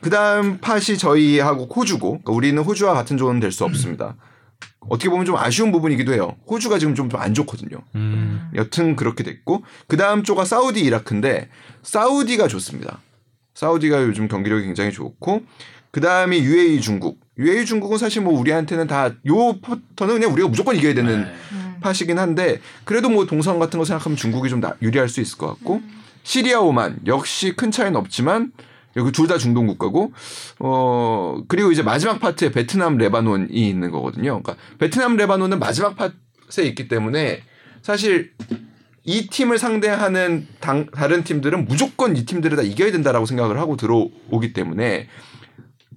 그다음 팟이 저희하고 호주고 그러니까 우리는 호주와 같은 조는 될 수 없습니다. 어떻게 보면 좀 아쉬운 부분이기도 해요. 호주가 지금 좀 안 좋거든요. 음. 여튼 그렇게 됐고 그 다음 쪽가 사우디 이라크인데 사우디가 좋습니다. 사우디가 요즘 경기력이 굉장히 좋고 그 다음이 UAE 중국. UAE 중국은 사실 뭐 우리한테는 다 요 포터는 그냥 우리가 무조건 이겨야 되는 네. 음. 팟이긴 한데 그래도 뭐 동선 같은 거 생각하면 중국이 좀 나- 유리할 수 있을 것 같고 시리아 오만 역시 큰 차이는 없지만 여기 둘 다 중동 국가고 어 그리고 이제 마지막 파트에 베트남 레바논이 있는 거거든요. 그러니까 베트남 레바논은 마지막 파트에 있기 때문에 사실 이 팀을 상대하는 당, 다른 팀들은 무조건 이 팀들을 다 이겨야 된다라고 생각을 하고 들어오기 때문에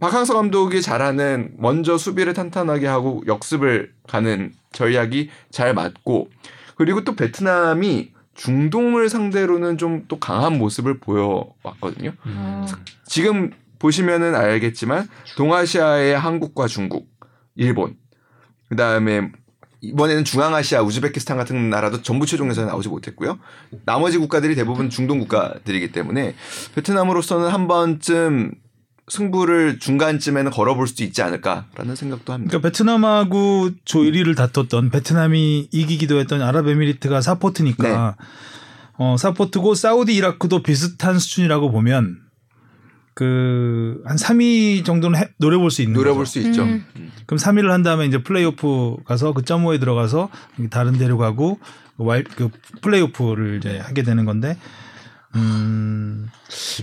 박항서 감독이 잘하는 먼저 수비를 탄탄하게 하고 역습을 가는 전략이 잘 맞고 그리고 또 베트남이 중동을 상대로는 좀 또 강한 모습을 보여왔거든요. 어. 지금 보시면은 알겠지만 동아시아의 한국과 중국, 일본, 그 다음에 이번에는 중앙아시아, 우즈베키스탄 같은 나라도 전부 최종에서 나오지 못했고요. 나머지 국가들이 대부분 중동 국가들이기 때문에 베트남으로서는 한 번쯤 승부를 중간쯤에는 걸어볼 수도 있지 않을까라는 생각도 합니다. 그러니까 베트남하고 조 1위를 다퉜던 베트남이 이기기도 했던 아랍에미리트가 사포트니까 어, 사포트고 사우디 이라크도 비슷한 수준이라고 보면 그 한 3위 정도는 해- 노려볼 수 있는 노려볼 거죠. 수 있죠. 음. 그럼 3위를 한 다음에 이제 플레이오프 가서 그 점호에 들어가서 다른 데로 가고 와일 그 플레이오프를 이제 하게 되는 건데 음,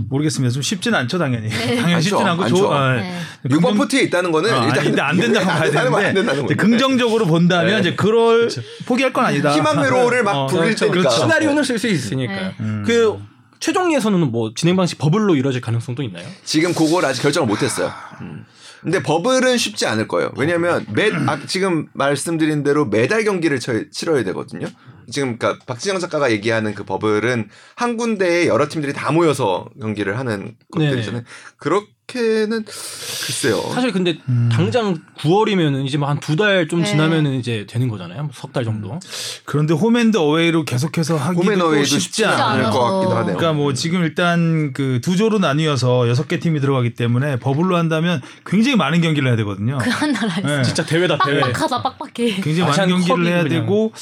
모르겠습니다. 좀 쉽지는 않죠, 당연히. 당연히 않죠, 쉽지는 않고. 조, 아, 네. 6번 긍정- 포트에 있다는 거는 어, 아니, 일단 근데 안 된다고 봐야 안 된다는 되는데 건데. 긍정적으로 본다면 네. 이제 그럴 포기할 건 아니다. 희망 회로를 막 어, 부를 그렇죠. 테니까. 시나리오는 쓸 수 있으니까요. 네. 음. 그 최종 예선은 뭐 진행 방식 버블로 이루어질 가능성도 있나요? 지금 그걸 아직 결정을 못 했어요. 음. 근데 버블은 쉽지 않을 거예요. 왜냐하면 매 아, 지금 말씀드린 대로 매달 경기를 쳐, 치러야 되거든요. 지금 그러니까 박지영 작가가 얘기하는 그 버블은 한 군데에 여러 팀들이 다 모여서 경기를 하는 것들이잖아요. 그렇 게는 글쎄요. 사실 근데 음. 당장 9월이면은 이제 뭐한두 달좀 네. 지나면은 이제 되는 거잖아요. 석 달 정도. 그런데 홈앤드 어웨이로 계속해서 하기도 쉽지. 않을 것 같기도 하네요. 그러니까 뭐 지금 일단 그 두 조로 나뉘어서 여섯 개 팀이 들어가기 때문에 버블로 한다면 굉장히 많은 경기를 해야 되거든요. 그런 나라 있어. 네. 진짜 대회다 대회. 빡빡하다 빡빡해. 굉장히 많은 경기를 컵이 해야 그냥. 되고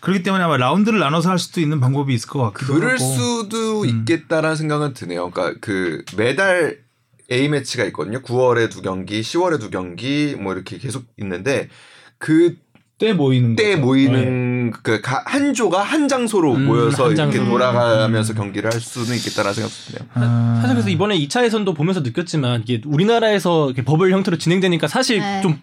그렇기 때문에 아마 라운드를 나눠서 할 수도 있는 방법이 있을 것 같기도 그럴 하고. 수도 음. 있겠다라는 생각은 드네요. 그러니까 그 매달 A 매치가 있거든요. 9월에 두 경기, 10월에 두 경기 뭐 이렇게 계속 있는데 그 때 모이는 때 거죠. 모이는 그한 조가 한 장소로 음, 모여서 한 이렇게. 돌아가면서 경기를 할 수는 있겠다라는 생각도 드네요. 아. 사실 그래서 이번에 2차 예선도 보면서 느꼈지만 이게 우리나라에서 이렇게 버블 형태로 진행되니까 사실 네. 좀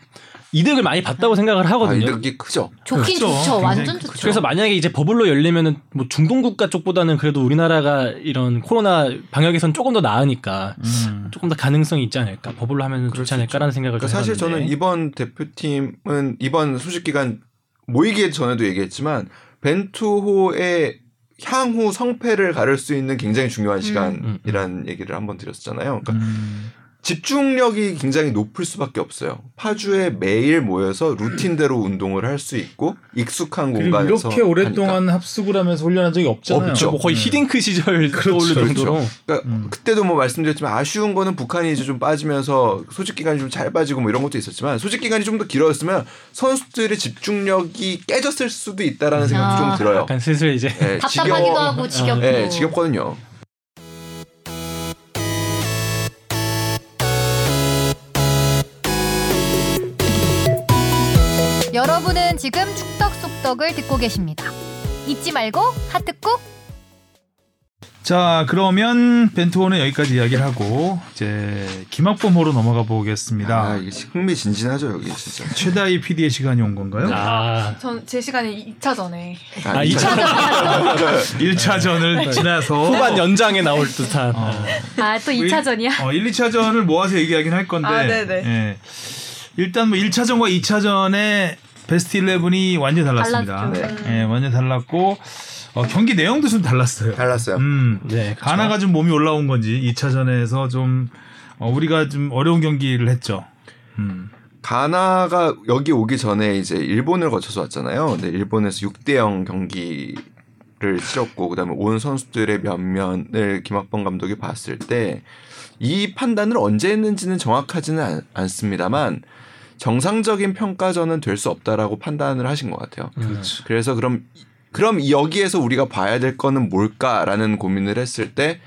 이득을 많이 봤다고 생각을 아, 하거든요. 이득이 크죠. 좋긴 그렇죠. 좋죠. 완전 굉장히 좋죠. 그래서 만약에 이제 버블로 열리면은 뭐 중동 국가 쪽보다는 그래도 우리나라가 이런 코로나 방역에선 조금 더 나으니까 음. 조금 더 가능성이 있지 않을까. 버블로 하면 좋지 수 않을까라는 생각을 그러니까 좀 사실. 저는 이번 대표팀은 이번 소식 기간 모이기 전에도 얘기했지만 벤투호의 향후 성패를 가를 수 있는 굉장히 중요한 시간이라는 얘기를 한번 드렸었잖아요. 그러니까 음. 집중력이 굉장히 높을 수밖에 없어요. 파주에 매일 모여서 루틴대로 운동을 할 수 있고 익숙한 공간에서 이렇게 오랫동안 합숙을 하면서 훈련한 적이 없잖아요. 없죠. 뭐 거의 음. 히딩크 시절 그렇죠, 그렇죠. 정도로 그러니까 음. 그때도 뭐 말씀드렸지만 아쉬운 거는 북한이 이제 좀 빠지면서 소집 기간이 좀 잘 빠지고 뭐 이런 것도 있었지만 소집 기간이 좀 더 길었으면 선수들의 집중력이 깨졌을 수도 있다라는 생각도 아. 좀 들어요. 약간 슬슬 이제 예, 답답하기도 지겨- 하고 지겹고. 예, 지겹거든요. 여러분은 지금 축덕 속덕을 듣고 계십니다. 잊지 말고 하트 꾹. 자, 그러면 벤투호는 여기까지 이야기를 하고 이제 김학범호로 넘어가 보겠습니다. 아, 이게 흥미진진하죠 여기 진짜. 최다희 PD의 시간이 온 건가요? 아 전 제 시간에 2차 전에 아, 이 이차- 네. 1차전을 지나서 후반 연장에 나올 듯한 어, 아 또 2차전이야? 어, 1, 2차전을 모아서 얘기하긴 할 건데 아, 네네. 예. 일단 뭐 1차전과 2차전의 베스트 11이 완전히 달랐습니다. 달랐죠. 예, 완전히 달랐고 어, 경기 내용도 좀 달랐어요. 달랐어요. 음. 네 그쵸. 가나가 좀 몸이 올라온 건지 2차전에서 좀 어, 우리가 좀 어려운 경기를 했죠. 음. 가나가 여기 오기 전에 이제 일본을 거쳐서 왔잖아요. 근데 일본에서 6대 0 경기 를 치렀고 그다음에 온 선수들의 면면을 김학범 감독이 봤을 때 이 판단을 언제 했는지는 정확하지는 않, 않습니다만 정상적인 평가전은 될 수 없다라고 판단을 하신 것 같아요. 그렇죠. 그래서 그럼 그럼 여기에서 우리가 봐야 될 거는 뭘까라는 고민을 했을 때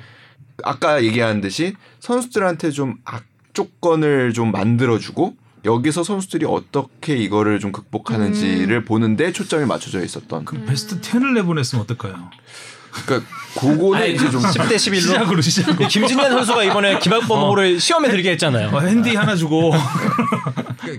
아까 얘기한 듯이 선수들한테 좀 악조건을 좀 만들어주고 여기서 선수들이 어떻게 이거를 좀 극복하는지를 보는데 초점이 맞춰져 있었던. 그럼 베스트 10을 내보냈으면 어떨까요? 그러니까 그거는 이제 좀 10대 11로 시작으로 시작으로. 김진현 선수가 이번에 김학범호를 시험에 들게 했잖아요. 어, 핸디 하나 주고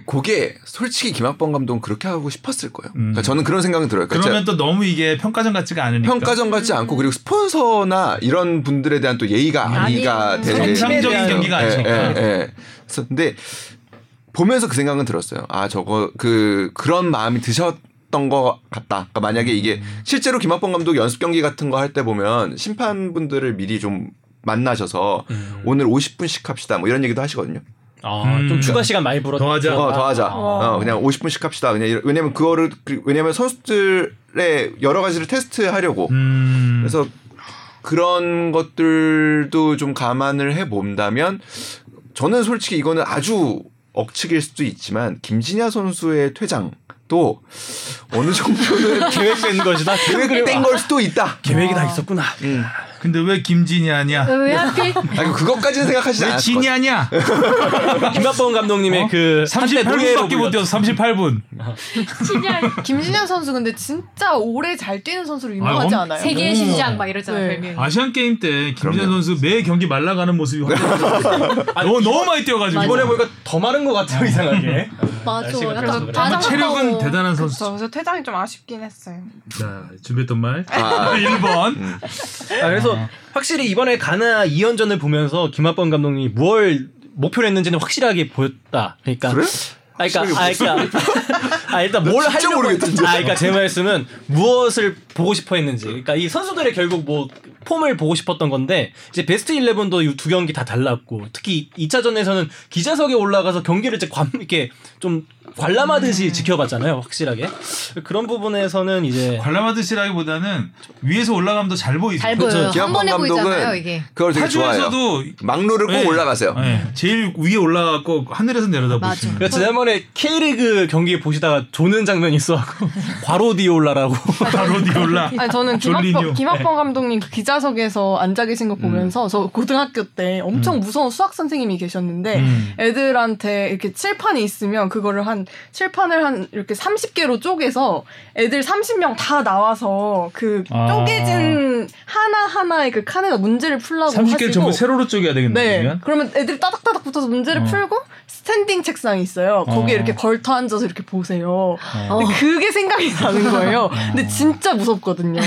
그게 솔직히 김학범 감독은 그렇게 하고 싶었을 거예요. 음. 그러니까 저는 그런 생각이 들어요. 그러니까 그러면 또 너무 이게 평가전 같지가 않으니까. 평가전 같지 않고 그리고 스폰서나 이런 분들에 대한 또 예의가 아니가 아니, 되게 정상적인 대한- 경기가 예, 아니죠. 예, 예. 그래서 근데 보면서 그 생각은 들었어요. 아 저거 그 그런 마음이 드셨 던 것 같다. 그러니까 만약에 이게 실제로 김학범 감독 연습 경기 같은 거 할 때 보면 심판분들을 미리 좀 만나셔서 음. 오늘 50분씩 합시다. 뭐 이런 얘기도 하시거든요. 아, 음. 좀 추가 시간 많이 불었. 더하자. 어, 더 하자. 와. 어, 그냥 50분씩 합시다. 그냥 왜냐면 그거를 그- 왜냐면 선수들의 여러 가지를 테스트하려고 음. 그래서 그런 것들도 좀 감안을 해 본다면 저는 솔직히 이거는 아주 억측일 수도 있지만 김진야 선수의 퇴장 도 어느 정도는 계획된 것이다. 계획을 뗀걸 수도 있다. 계획이 다 있었구나. 음. 근데 왜 김진이 아니야? 왜 하필? 아니 그것까지는 생각하지 왜 않았을 진이 것 아니야? 김학범 감독님의 어? 그 한때 노예로 38분밖에 못 뛰어서 38분. 김진현 선수 근데 진짜 오래 잘 뛰는 선수로 유명하지 엄- 않아요? 세계의 오. 심장 막 이러잖아 네. 아시안 게임 때 김진현. 선수 매 경기 말라가는 모습이 확 너무 너무 많이 뛰어가지고 이번에 보니까 더 마른 것 같아요 이상하게. 맞아. 약간. 정말 체력은 대단한. 선수. 그래서 퇴장이 좀 아쉽긴 했어요. 자 준비했던 말 아. 1번. 아, 그래서 확실히 이번에 가나 2연전을 보면서 김학범 감독님이 무엇을 목표로 했는지는 확실하게 보였다. 그러니까 그래? 아, 그러니까, 아, 그러니까, 아, 일단 뭘 하려고 모르겠다, 했- 진짜. 아, 그러니까 제 말씀은 무엇을 보고 싶어 했는지. 그러니까 이 선수들의 결국 뭐 폼을 보고 싶었던 건데 이제 베스트 11도 이두 경기 다 달랐고 특히 2차전에서는 기자석에 올라가서 경기를 이제 관 이렇게 좀 관람하듯이 음. 지켜봤잖아요, 확실하게. 그런 부분에서는 이제 관람하듯이라기보다는 위에서 올라가면 더 잘 보이죠. 잘 그렇죠. 보여요. 한 김한범 번에 보이잖아요 감독은 이게. 그걸 되게 좋아해요. 파주에서도 막루를 꼭 네. 올라가세요. 네, 제일 위에 올라가고 하늘에서 내려다 맞아. 보시면 그러니까 지난번에 K리그 경기 보시다가 조는 장면이 있어갖고 과로디올라라고 바로 디올라. 아니 저는. 김학범, 김학범 감독님 그 기자석에서 앉아 계신 거 보면서 저 고등학교 때 엄청 무서운 수학 선생님이 계셨는데 음. 애들한테 이렇게 칠판이 있으면 그거를 한 칠판을 한 이렇게 30개로 쪼개서 애들 30명 다 나와서 그 아. 쪼개진 하나 하나의 그 칸에다 문제를 풀라고 30개를 하시고 전부 세로로 쪼개야 되겠네. 네. 그러면? 그러면 애들이 따닥따닥 붙어서 문제를 어. 풀고 스탠딩 책상이 있어요. 거기에 어. 이렇게 걸터 앉아서 이렇게 보세요. 어. 근데 그게 생각이 나는 거예요. 근데 진짜 무섭거든요.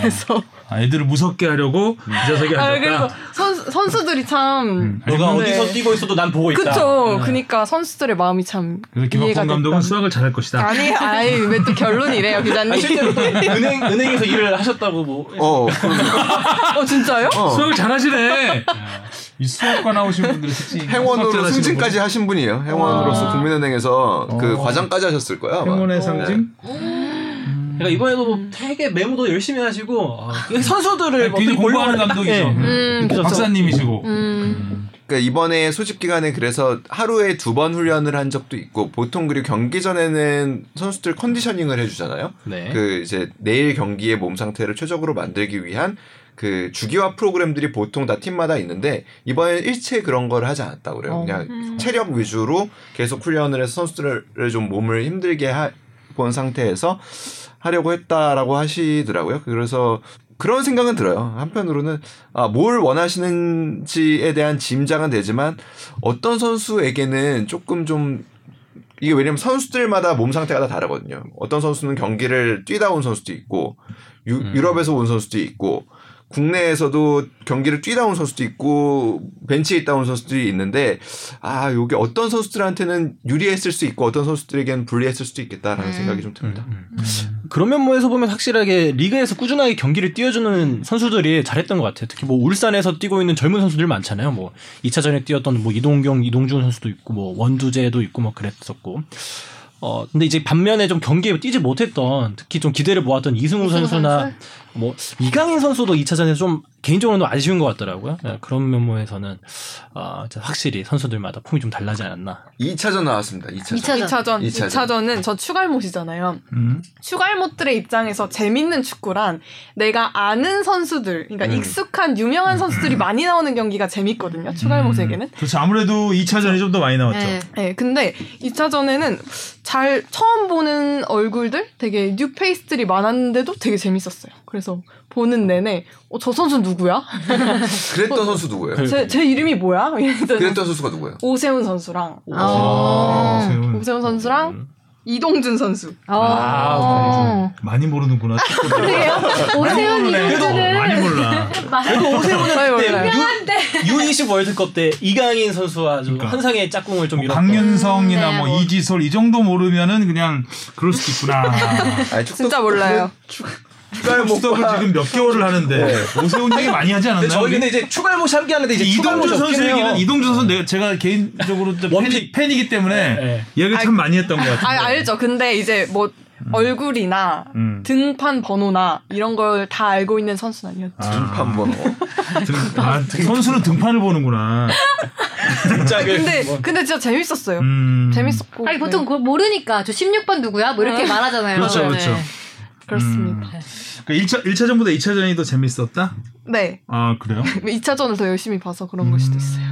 그래서 아, 애들을 무섭게 하려고 기자석에 아, 그래서 앉았다. 선, 선수들이 참 음. 너가 네. 어디서 뛰고 있어도 난 보고 있다. 그쵸. 네. 그니까 선수들의 마음이 참 그래서 이해가 김학범 감독은. 수학을 잘할 것이다. 아니, 아이 왜 또 결론이래요, 기자님? 아, 실제로 또 은행 은행에서 일을 하셨다고 뭐. 어, 어 진짜요? 어. 수학을 잘하시네. 이 수학과 나오신 분들의 특징. 행원으로 승진까지 하신 분이에요. 행원으로서 와. 국민은행에서 그 어. 과장까지 하셨을 거예요. 아마. 행운의 상징. 그러니까 이번에도 되게 메모도 열심히 하시고 아, 선수들을 아니, 굉장히 어떻게 공부하는 감독이죠. 예. 음, 꼭 박사님이시고. 음. 그러니까 이번에 소집 기간에 그래서 하루에 두 번 훈련을 한 적도 있고 보통 그리고 경기 전에는 선수들 컨디셔닝을 해주잖아요. 네. 그 이제 내일 경기의 몸 상태를 최적으로 만들기 위한 그 주기화 프로그램들이 보통 다 팀마다 있는데 이번엔 일체 그런 걸 하지 않았다 고 그래요. 어. 그냥 음. 체력 위주로 계속 훈련을 해서 선수들을 좀 몸을 힘들게 하, 본 상태에서 하려고 했다라고 하시더라고요. 그래서 그런 생각은 들어요. 한편으로는 아, 뭘 원하시는지에 대한 짐작은 되지만 어떤 선수에게는 조금 좀 이게 왜냐면 선수들마다 몸 상태가 다 다르거든요. 어떤 선수는 경기를 뛰다 온 선수도 있고 유, 음. 유럽에서 온 선수도 있고 국내에서도 경기를 뛰다 온 선수도 있고 벤치에 있다 온 선수들이 있는데 아 요게 어떤 선수들한테는 유리했을 수 있고 어떤 선수들에게는 불리했을 수도 있겠다라는 음. 생각이 좀 듭니다. 그런 면모에서 보면 확실하게 리그에서 꾸준하게 경기를 뛰어주는 선수들이 잘했던 것 같아요. 특히 뭐 울산에서 뛰고 있는 젊은 선수들 많잖아요. 뭐 2차전에 뛰었던 뭐 이동경, 이동준 선수도 있고 뭐 원두재도 있고 뭐 그랬었고. 어 근데 이제 반면에 좀 경기에 뛰지 못했던 특히 좀 기대를 모았던 이승우 이승우 선수나 선수? 뭐 이강인 선수도 2차전에 좀 개인적으로는 아쉬운 것 같더라고요. 예, 그런 면모에서는 어, 확실히 선수들마다 폼이 좀 달라지 않았나. 2차전 나왔습니다. 2차전. 2차전. 2차전. 이차전. 2차전은 저 추갈못이잖아요. 음. 추갈못들의 입장에서 재밌는 축구란 내가 아는 선수들, 그러니까 음. 익숙한 유명한 선수들이 많이 나오는 경기가 재밌거든요. 추갈못에게는. 그렇죠. 아무래도 2차전이 좀 더 많이 나왔죠. 네. 네, 근데 2차전에는 잘 처음 보는 얼굴들 되게 뉴페이스들이 많았는데도 되게 재밌었어요. 그래서 보는 내내 어, 저 선수 누구야? 그랬던 선수 누구예요? 그- 제, 제 이름이 뭐야? 그랬던 선수가 누구예요? 오세훈 선수랑 아. 세훈. 오세훈 선수랑 이동준 선수. 어. 많이 모르는구나. 그래요? 오세훈. 이동준은 많이 몰라. 그래도 오세훈은 잘 그때 몰라요. U, U20 월드컵 때 이강인 선수와 그러니까. 환상의 짝꿍을 좀뭐 이뤘던 강윤성이나 음, 네, 뭐 뭐. 이지솔 이 정도 모르면은 그냥 그럴 수도 있구나. 아니, 진짜 몰라요. 축구 를 지금 몇 개월을 하는데 오세훈 얘기 많이 하지 않았나요? 근데 저희? 근데 이제 추가할못이 함께 하는데 이제 이동준 선수. 얘기는 이동준 선수 내가 제가 개인적으로. 팬이, 팬이기 때문에 네. 얘기를 참 많이 했던 것 같아요. 아, 알죠. 근데 이제 뭐 얼굴이나 음. 등판 번호나 이런 걸 다 알고 있는 선수는 아니었죠. 등판 번호. 등, 아, 등- 선수는 등판을 보는구나. 근데 뭐- 근데 진짜 재밌었어요. 음. 재밌었고. 아니 보통 네, 그걸 모르니까 저 16번 누구야? 뭐 이렇게 말하잖아요. 그렇죠, 네. 그렇죠. 그렇습니다. 그러니까 1차 1차전보다 2차전이 더 재밌었다? 네. 아, 그래요? 2차전을 더 열심히 봐서 그런 걸 수도 있어요.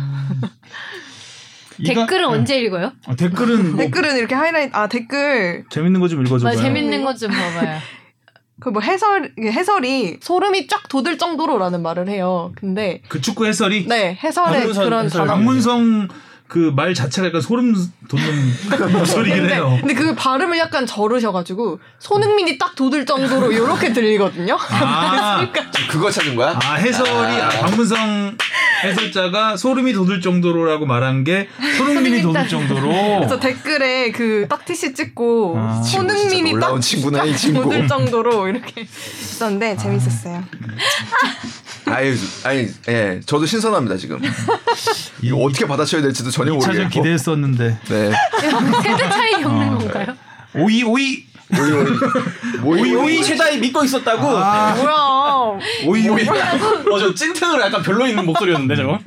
이가- 댓글은 네. 언제 읽어요? 아, 댓글은 뭐 댓글은 이렇게 하이라이트 아 댓글 재밌는 거 좀 읽어 줘뭐 봐요. 재밌는 것좀 봐봐요. 그 뭐 해설 해설이 소름이 쫙 돋을 정도로라는 말을 해요. 근데 그 축구 해설이 네 해설에 박문선 그런 해설. 단어. 박문성 그 말 자체가 약간 소름 돋는 목소리긴 근데, 해요. 근데 그 발음을 약간 저르셔가지고 손흥민이 딱 돋을 정도로 이렇게 들리거든요. 아, 그거 찾은 거야? 아 해설이 아, 박문성 해설자가 소름이 돋을 정도로라고 말한 게 손흥민이 돋을 정도로. 그래서 댓글에 그 딱티시 찍고 아. 손흥민이 딱 친구네, 이 친구. 돋을 정도로 이렇게 있었는데 재밌었어요. 아유, 아니, 예, 저도 신선합니다 지금. 이거 어떻게 받아쳐야 될지도 전혀 2차전 모르겠고. 기대했었는데 네. 세대 차이 겪는 아, 건가요? 오이 오이 오이 오이 오이 오이 오이 쉐다이 믿고 있었다고. 아, 뭐야? 오이 오이 어저 찐텐으로 약간 별로인 목소리였는데 저거.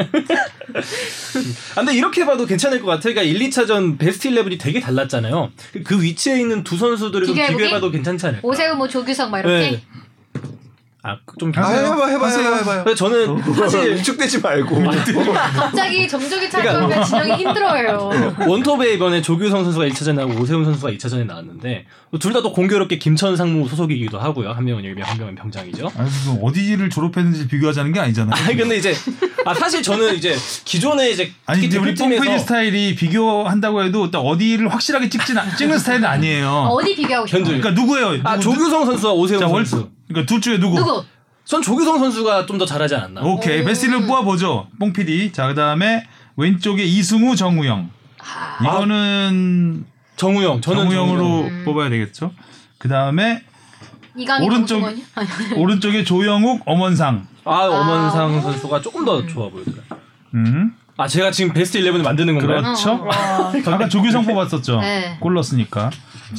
아, 근데 이렇게 봐도 괜찮을 것 같아. 그러니까 1, 2차전 베스트 11이 되게 달랐잖아요. 그 위치에 있는 두 선수들을 좀 비교해보기? 비교해봐도 괜찮지 않을까? 오세훈, 뭐 조규성 막 이렇게. 네. 아, 좀 아, 하세요. 해봐, 해봐, 하세요. 해봐, 해봐요. 근데 저는 사실 위축되지 말고. 갑자기 정적이 그러니까 찾아오면 진영이 힘들어요. 원톱에 이번에 조규성 선수가 1차전에 나오고 오세훈 선수가 2차전에 나왔는데 둘 다 또 공교롭게 김천 상무 소속이기도 하고요. 한 명은 일명, 한 명은 병장이죠. 아니, 무슨 어디를 졸업했는지 비교하자는 게 아니잖아요. 아니 근데 이제 아 사실 저는 이제 기존에 이제 아니 근데 우리 뽕페이지 스타일이 비교한다고 해도 딱 어디를 확실하게 찍진 않- 찍는 스타일은 아니에요. 어디 비교하고 싶어? 현재 그러니까 누구예요? 아 누구, 조규성 선수와 오세훈 자, 월, 선수. 그러니까 둘 중에 누구? 누구? 전 조규성 선수가 좀 더 잘하지 않았나. 오케이 베스트를 뽑아보죠. 뽕PD. 자 그 다음에 왼쪽에 이승우, 정우영. 이거는 정우영. 저는 정우영으로 정우영. 뽑아야 되겠죠. 그 다음에 이강인 오른쪽- 오른쪽에 조영욱, 엄원상. 아 엄원상 아. 선수가 조금 더 좋아 보이더라. 음. 아 제가 지금 베스트 11을 만드는 건가요? 그렇죠. 어, 와. 아까 조규성 뽑았었죠. 네. 골 넣었으니까.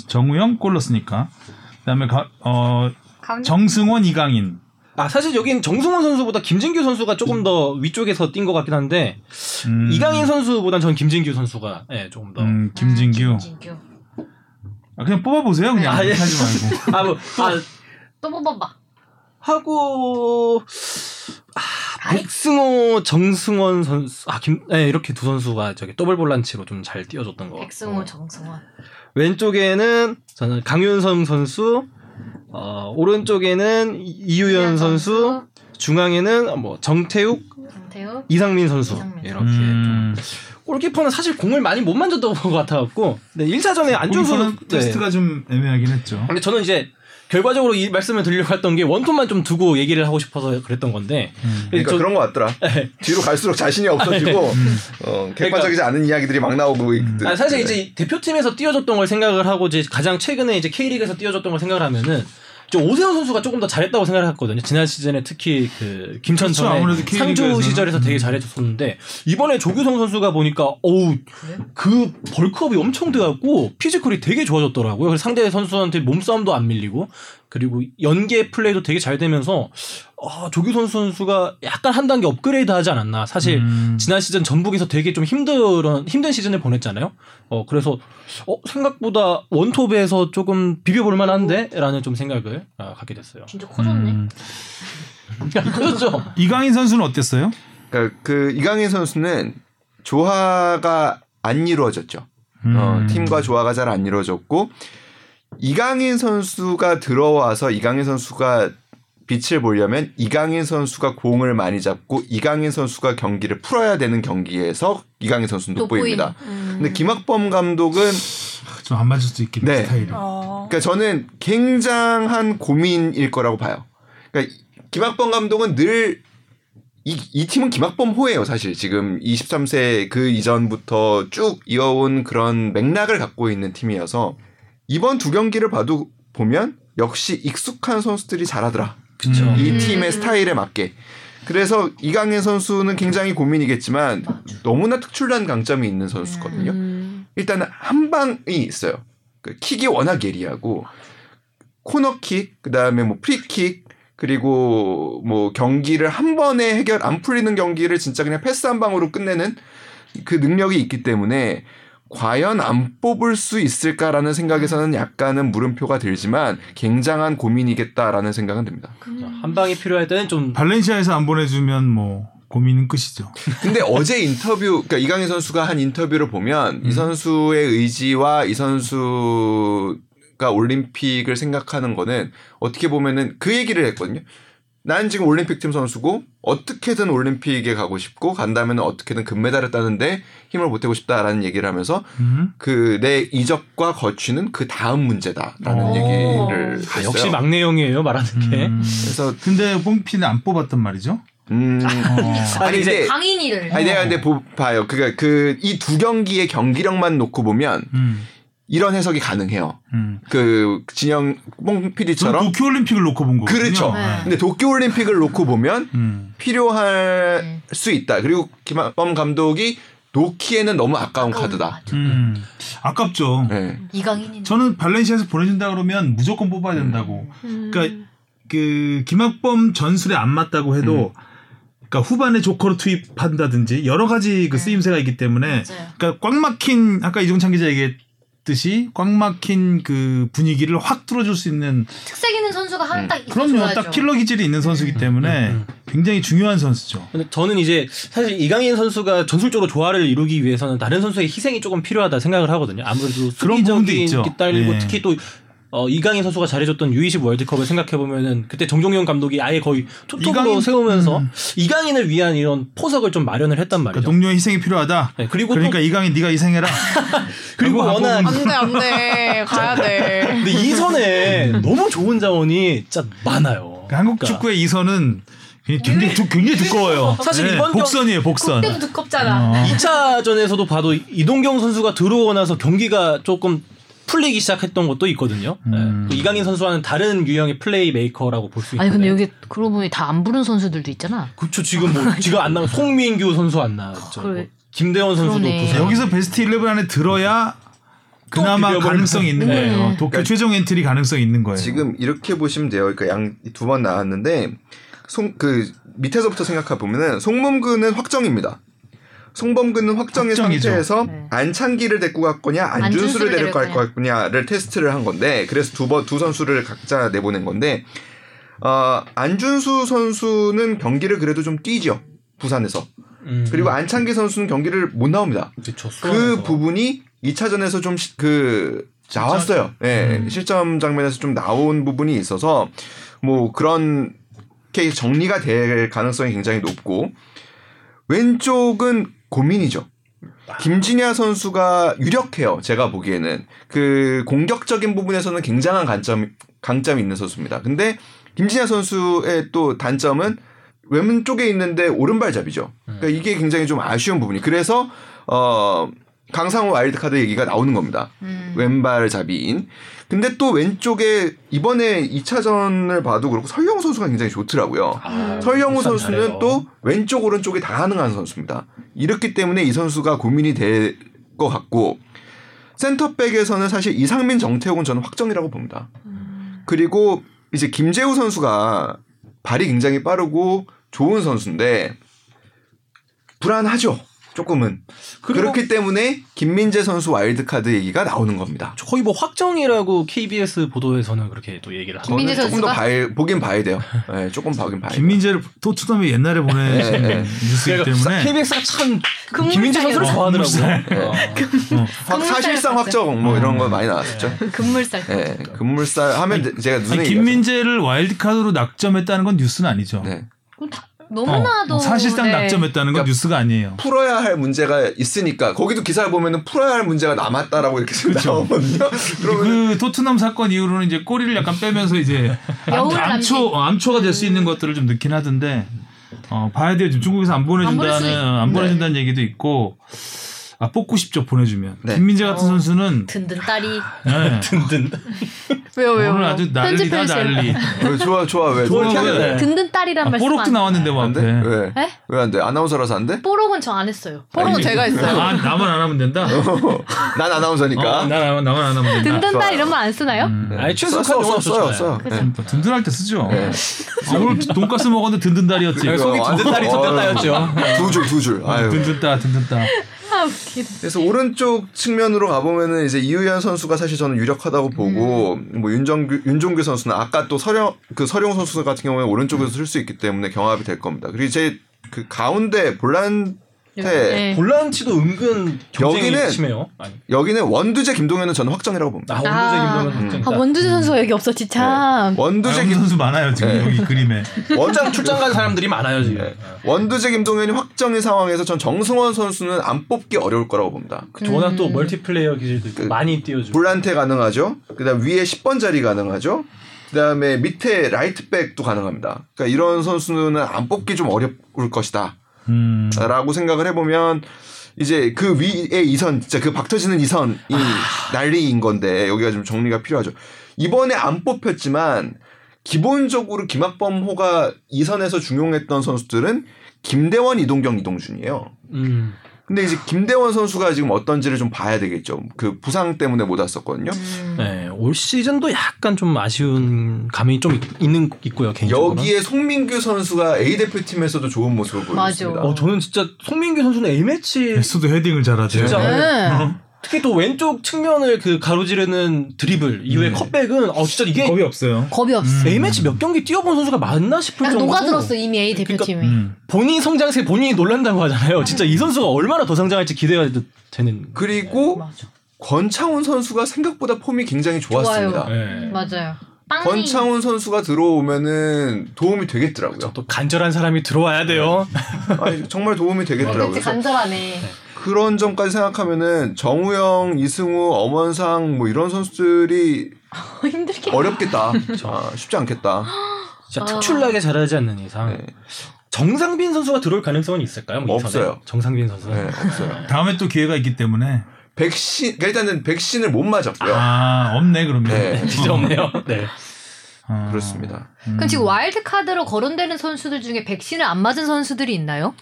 정우영 골 넣었으니까. 그 다음에 가, 어, 강- 정승원, 이강인. 아 사실 여긴 정승원 선수보다 김진규 선수가 조금 더 위쪽에서 뛴 것 같긴 한데 음, 이강인 선수보단 전 김진규 선수가 예 조금 더. 음, 김진규. 아, 김진규. 아, 그냥 뽑아보세요. 그냥 아, 예. 하지 말고. 아, 뭐, 아 또 뽑아봐. 하고 아, 백승호, 정승원 선수, 아 김, 네, 이렇게 두 선수가 저기 더블 볼란치로 좀 잘 뛰어줬던 것 같고 백승호, 정승원. 왼쪽에는 저는 강윤성 선수, 어, 오른쪽에는 이유연 선수, 중앙에는 뭐 정태욱, 정태욱. 이상민 선수 이상민. 이렇게 음, 좀 골키퍼는 사실 공을 많이 못 만졌던 것 같아갖고 네, 1차전에 안준수 네. 테스트가 좀 애매하긴 했죠. 근데 저는 이제 결과적으로 이 말씀을 드리려고 했던 게 원톱만 좀 두고 얘기를 하고 싶어서 그랬던 건데 그러니까 저- 그런 거 같더라. 뒤로 갈수록 자신이 없어지고 어, 객관적이지 않은 이야기들이 막 나오고 있- 아, 사실 네. 이제 대표팀에서 뛰어줬던 걸 생각을 하고 이제 가장 최근에 이제 K리그에서 뛰어줬던 걸 생각을 하면은 저 오세훈 선수가 조금 더 잘했다고 생각을 했거든요. 지난 시즌에 특히 그 김천 그렇죠. 전에 아무래도 상주. 시절에서 되게 음. 잘해줬었는데 이번에 조규성 선수가 보니까 어우 그 벌크업이 엄청 돼갖고 피지컬이 되게 좋아졌더라고요. 그래서 상대 선수한테 몸싸움도 안 밀리고 그리고 연계 플레이도 되게 잘 되면서 아, 조규성 선수가 약간 한 단계 업그레이드 하지 않았나. 사실 음. 지난 시즌 전북에서 되게 좀 힘든 힘든 시즌을 보냈잖아요. 어 그래서 어 생각보다 원톱에서 조금 비벼볼 만한데라는 좀 생각을 아, 갖게 됐어요. 진짜 커졌네. 음. 그렇죠. 이강인 선수는 어땠어요? 그러니까 그 이강인 선수는 조화가 안 이루어졌죠. 어, 음. 팀과 조화가 잘 안 이루어졌고 이강인 선수가 들어와서 이강인 선수가 빛을 보려면 이강인 선수가 공을 많이 잡고 이강인 선수가 경기를 풀어야 되는 경기에서 이강인 선수는 돋보입니다. 돋보임. 근데 김학범 감독은 좀 안 맞을 수도 있겠네 네. 스타일이. 어. 그러니까 저는 굉장한 고민일 거라고 봐요. 그러니까 김학범 감독은 늘 이, 이 팀은 김학범 호예요, 사실. 지금 23세 그 이전부터 쭉 이어온 그런 맥락을 갖고 있는 팀이어서 이번 두 경기를 봐도 보면 역시 익숙한 선수들이 잘하더라. 그쵸. 음. 이 팀의 스타일에 맞게. 그래서 이강인 선수는 굉장히 고민이겠지만 너무나 특출난 강점이 있는 선수거든요. 음. 일단은 한 방이 있어요. 그 킥이 워낙 예리하고 코너킥, 그다음에 뭐 프리킥, 그리고 뭐 경기를 한 번에 해결 안 풀리는 경기를 진짜 그냥 패스 한 방으로 끝내는 그 능력이 있기 때문에 과연 안 뽑을 수 있을까라는 생각에서는 약간은 물음표가 들지만 굉장한 고민이겠다라는 생각은 듭니다. 한 방이 필요할 때는 좀 발렌시아에서 안 보내주면 뭐 고민은 끝이죠. 근데 어제 인터뷰, 그러니까 이강인 선수가 한 인터뷰를 보면 이 선수의 의지와 이 선수가 올림픽을 생각하는 거는 어떻게 보면은 그 얘기를 했거든요. 난 지금 올림픽 팀 선수고 어떻게든 올림픽에 가고 싶고 간다면 어떻게든 금메달을 따는데 힘을 보태고 싶다라는 얘기를 하면서 음. 그내 이적과 거취는 그 다음 문제다라는 오. 얘기를 아, 했어요. 역시 막내 형이에요 말하는 게. 음. 그래서 근데 뽕피는 안 뽑았단 말이죠. 음 어. 아니 이제 강인이를. 아니 내가 근데 보, 봐요. 그니까 그 이 두 경기의 경기력만 놓고 보면 음. 이런 해석이 가능해요. 음. 그 진영 뽕 PD처럼. 도쿄 올림픽을 놓고 본 거거든요. 그렇죠. 네. 근데 도쿄 올림픽을 놓고 보면 음. 필요할 네. 수 있다. 그리고 김한범 감독이 놓기에는 너무 아까운 카드다. 음. 아깝죠. 네. 이강인이. 저는 발렌시아에서 보내준다 그러면 무조건 뽑아야 된다고. 음. 그러니까 그 김학범 전술에 안 맞다고 해도 그러니까 후반에 조커로 투입한다든지 여러 가지 그 쓰임새가 있기 때문에 맞아요. 그러니까 꽉 막힌 아까 이종찬 기자 얘기했 듯이 꽉 막힌 그 분위기를 확 뚫어줄 수 있는 특색 있는 선수가 음. 한딱 있어 그럼요 줘야죠. 딱 킬러 기질이 있는 선수이기 때문에 음, 굉장히 중요한 선수죠. 근데 저는 이제 사실 이강인 선수가 전술적으로 조화를 이루기 위해서는 다른 선수의 희생이 조금 필요하다 생각을 하거든요. 아무래도 그런 부분도 수비적인 있죠. 게 딸리고 예. 특히 또 어, 이강인 선수가 잘해줬던 U20 월드컵을 생각해 보면은 그때 정종영 감독이 아예 거의 이강인- 세우면서 음. 이강인을 위한 이런 포석을 좀 마련을 했단 말이죠. 그러니까 동료의 희생이 필요하다. 네, 그리고 그러니까 또 이강인 네가 희생해라. 그리고 워낙 안 안돼 안돼 가야 돼. 근데 이선에 너무 좋은 자원이 진짜 많아요. 그 한국 그러니까 축구의 이선은 굉장히, 두, 굉장히 두꺼워요. 사실 이번 경- 복선이에요, 복선. 국대도 두껍잖아. 어. 2차전에서도 봐도 이동경 선수가 들어오고 나서 경기가 조금 풀리기 시작했던 것도 있거든요. 음. 네. 그 이강인 선수와는 다른 유형의 플레이 메이커라고 볼 수 있는데. 아니 근데 여기 그러고 보니 다 안 부른 선수들도 있잖아. 그쵸 지금 뭐 지금 안 나온 송민규 선수 안 나왔죠. 그래. 뭐 김대원 선수도. 여기서 베스트 11 안에 들어야 그나마 가능성이 있는 음. 거예요. 도쿄 그러니까 최종 엔트리 가능성이 있는 거예요. 지금 이렇게 보시면 돼요. 그러니까 양 두 번 나왔는데 송 그 밑에서부터 생각해 보면은 송범근은 확정입니다. 송범근은 확정인 확정이죠. 상태에서 네. 안창기를 데리고 갈 거냐 안준수를 데리고 갈 거냐를 테스트를 한 건데 그래서 두 번 두 선수를 각자 내보낸 건데 어, 안준수 선수는 경기를 그래도 좀 뛰죠 부산에서 음. 그리고 안창기 선수는 경기를 못 나옵니다. 그쵸, 그. 부분이 2차전에서 좀 그 나왔어요. 예. 음. 실점 장면에서 좀 나온 부분이 있어서 뭐 그런 게 정리가 될 가능성이 굉장히 높고 왼쪽은 고민이죠. 김진야 선수가 유력해요. 제가 보기에는 그 공격적인 부분에서는 굉장한 강점 강점이 있는 선수입니다. 근데 김진야 선수의 또 단점은 왼쪽에 있는데 오른발잡이죠. 그러니까 이게 굉장히 좀 아쉬운 부분이. 그래서 어 강상호 와일드카드 얘기가 나오는 겁니다. 음. 왼발잡이인. 근데 또 왼쪽에 이번에 2차전을 봐도 그렇고 설영우 선수가 굉장히 좋더라고요. 아, 설영우 선수는 잘해요. 또 왼쪽 오른쪽이 다 가능한 선수입니다. 이렇기 때문에 이 선수가 고민이 될 것 같고 센터백에서는 사실 이상민 정태욱은 저는 확정이라고 봅니다. 그리고 이제 김재우 선수가 발이 굉장히 빠르고 좋은 선수인데 불안하죠. 조금은. 그렇기 때문에 김민재 선수 와일드카드 얘기가 나오는 겁니다. 거의 뭐 확정이라고 KBS 보도에서는 그렇게 또 얘기를 하고 김민재 조금 더 선수가? 봐야, 보긴 봐야 돼요. 네, 조금 보긴 봐야 돼요. 김민재를 토트넘에 옛날에 보내신 네, 네. 뉴스이기 때문에 KBS가 참. 김민재 선수를 좋아하더라고요. 어. 확- 사실상 확정 뭐 이런 거 많이 나왔었죠. 금물살. 네, 금물살 하면 제가 눈에 아니, 김민재를 와일드카드로 낙점했다는 건 뉴스는 아니죠. 네. 그럼 다 너무나도 어, 사실상 네. 낙점했다는 건 그러니까 뉴스가 아니에요. 풀어야 할 문제가 있으니까 거기도 기사를 보면은 풀어야 할 문제가 남았다라고 이렇게 나오거든요. 그러면 그 토트넘 사건 이후로는 이제 꼬리를 약간 빼면서 이제 암, 암초 암초가 될 수 있는 것들을 좀 넣긴 하던데 어, 봐야 돼요. 지금 중국에서 안 보내준다는 있- 안 보내준다는 얘기도 있고 아 뽑고 싶죠 보내주면 네. 김민재 같은 어. 선수는 든든 딸이 네. 든든. 왜요 왜요? 오늘? 아주 난리다. 난리. 어, 좋아 좋아 왜 좋아, 왜? 네. 든든 딸이란 아, 말씀 뽀록도 안 나왔는데 뭐안 돼? 앞에. 왜? 에? 왜안 돼? 아나운서라서 안 돼? 뽀록은 저 안 했어요. 포로는 아니, 제가 있어요. 아 나만 안 하면 된다. 난 아나운서니까. 어, 나 나만 나만 안 하면 된다. 든든. 딸 이런 말 안 쓰나요? 음. 아니 써, 최소한 써, 용어 써, 써요. 써요. 네. 뭐 든든할 때 쓰죠. 네. 아, 오늘 돈가스 먹었는데 든든달이었지. 네, 속이 완전- 든든 딸이 든든 딸이었죠. 두 줄, 두 줄. 아유. 든든따 든든따. 아. 그래서 오른쪽 측면으로 가보면은 이제 이우현 선수가 사실 저는 유력하다고 보고 뭐 윤정규 윤종규 선수는 아까 또 서령 그 서령 선수 같은 경우에 오른쪽에서 쓸 수 있기 때문에 경합이 될 겁니다. 그리고 이제 그 가운데 볼란테 네. 볼란치도 은근 경쟁이 여기는- 심해요. 아니. 여기는 원두재 김동현은 저는 확정이라고 봅니다. 아, 원두재 아. 김동현 음. 확정이다. 아, 원두재 선수가 여기 없었지 참. 원두재 아영 김 선수 많아요 지금 네. 여기 그림에. 원장 출장 간 사람들이 많아요 지금. 네. 원두재 김동현이 확정인 상황에서 전 정승원 선수는 안 뽑기 어려울 거라고 봅니다. 그쵸, 워낙 또 음. 멀티플레이어 기질도 있고 그 많이 띄워주고. 볼란테 가능하죠. 그다음 위에 10번 자리 가능하죠. 그다음에 밑에 라이트백도 가능합니다. 그러니까 이런 선수는 안 뽑기 좀 어려울 것이다. 음. 라고 생각을 해보면 이제 그 위에 이선 진짜 그 박터지는 이선이 난리인 건데 여기가 좀 정리가 필요하죠. 이번에 안 뽑혔지만 기본적으로 김학범호가 이선에서 중용했던 선수들은 김대원, 이동경, 이동준이에요. 음. 근데 이제 김대원 선수가 지금 어떤지를 좀 봐야 되겠죠. 그 부상 때문에 못 왔었거든요. 네, 올 시즌도 약간 좀 아쉬운 감이 좀 있- 있는 있고요 개인적으로. 여기에 송민규 선수가 A 대표팀에서도 좋은 모습을 보여줬습니다. 맞아. 어 저는 진짜 송민규 선수는 A 매치 메스도 헤딩을 잘하죠. 진짜. 네. 특히 또 왼쪽 측면을 그 가로지르는 드리블 이후에 음. 컷백은 어 진짜 이게 겁이 없어요. 겁이 없어. 음. A 매치 몇 경기 뛰어본 선수가 맞나 싶을 정도로 녹아들었어 이미 A 대표팀이. 음. 본인 성장세 본인이 놀란다고 하잖아요. 진짜 이 선수가 얼마나 더 성장할지 기대가 되는. 그리고 맞아. 권창훈 선수가 생각보다 폼이 굉장히 좋았습니다. 네. 맞아요. 빵이. 권창훈 선수가 들어오면은 도움이 되겠더라고요. 또 간절한 사람이 들어와야 돼요. 아니, 정말 도움이 어, 되겠더라고요. 그래서 간절하네. 그런 점까지 생각하면은 정우영, 이승우, 엄원상 뭐 이런 선수들이 힘들게. 어렵겠다. 아, 쉽지 않겠다. 진짜 아. 특출나게 잘하지 않는 이상 네. 정상빈 선수가 들어올 가능성은 있을까요? 뭐? 없어요. 정상빈 선수. 네, 없어요. 다음에 또 기회가 있기 때문에 백신, 그러니까 일단은 백신을 못 맞았고요. 아 없네 그러면. 네. 진짜 없네요. 네. 어. 그렇습니다. 음. 그럼 지금 와일드 카드로 거론되는 선수들 중에 백신을 안 맞은 선수들이 있나요?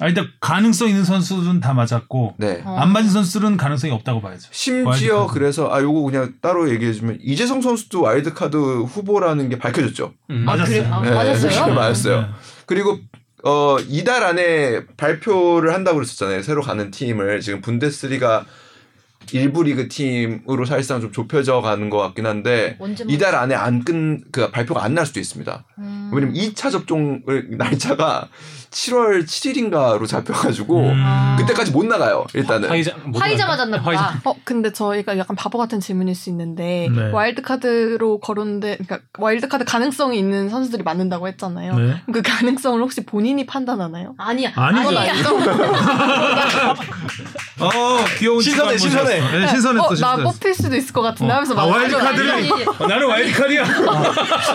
아 일단 가능성 있는 선수들은 다 맞았고 네. 어. 안 맞은 선수들은 가능성이 없다고 봐야죠. 심지어 와일드카드. 그래서 아 요거 그냥 따로 얘기해 주면 이재성 선수도 와일드카드 후보라는 게 밝혀졌죠. 음. 맞았어요. 그래? 아, 네, 맞았어요? 네, 맞았어요. 네. 그리고 어 이달 안에 발표를 한다고 그랬었잖아요. 새로 가는 팀을 지금 분데스리가 일부 리그 팀으로 사실상 좀 좁혀져 가는 것 같긴 한데 이달 안에 안끝그 발표가 안 날 수도 있습니다. 음. 왜냐면 2차 접종을 날짜가 7월 7일인가로 잡혀가지고 음. 아. 그때까지 못 나가요. 일단은 화이자 못 화이자? 맞았나 화이자. 보다. 어 근데 저희가 약간 바보 같은 질문일 수 있는데 네. 와일드 카드로 거론돼 그러니까 와일드 카드 가능성이 있는 선수들이 맞는다고 했잖아요. 네. 그 가능성을 혹시 본인이 판단하나요? 아니야. 아니죠. 아니야. 어 귀여운 신선해, 친구 신선해. 네, 신선했어. 어, 나. 뽑힐 수도 있을 것 같은데 어. 하면서 아, 막 와일드 아니, 카드를 아니, 아니. 어, 나는 와일드 카드야.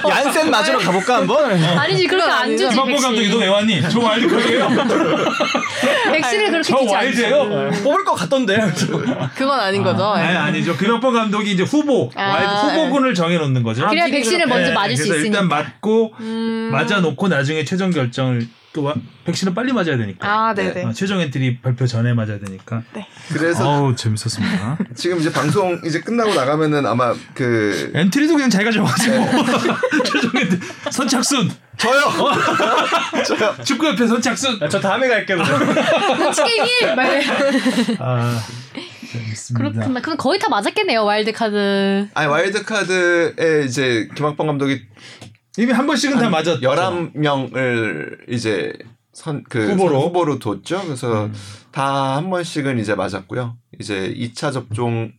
얀센 맞으러 가볼까 한번? 아니지 그렇게 안 주지 학범 감독이 너 왜 왔니? 저 와일드 카드예요. 백신을 그렇게 저. 와일드예요. 뽑을 것 같던데. 그건 아닌 거죠. 아니 아니죠. 김학범 감독이 이제 후보 아, 와일드 후보군을 정해놓는 거죠. 그래야 백신을 먼저 네, 맞을 수 있으니까. 일단 맞고 음. 맞아놓고 나중에 최종 결정을 또 와- 백신은 빨리 맞아야 되니까. 아 네네. 어, 최종 엔트리 발표 전에 맞아야 되니까. 그래서 어우 재밌었습니다. 지금 이제 방송 이제 끝나고 나가면은 아마 그 엔트리도 그냥 자기가 정하고 최종 엔트리 선착순 저요. 저요. 축구협회 선착순. 저 다음에 갈게요. 치게임 말. 아 재밌습니다. 그렇구나. 그럼 거의 다 맞았겠네요 와일드 카드. 아니 와일드 카드에 이제 김학범 감독이 이미 한 번씩은 다 맞았죠. 11명을 이제 선 그 후보로? 후보로 뒀죠. 그래서 음. 다 한 번씩은 이제 맞았고요. 이제 2차 접종을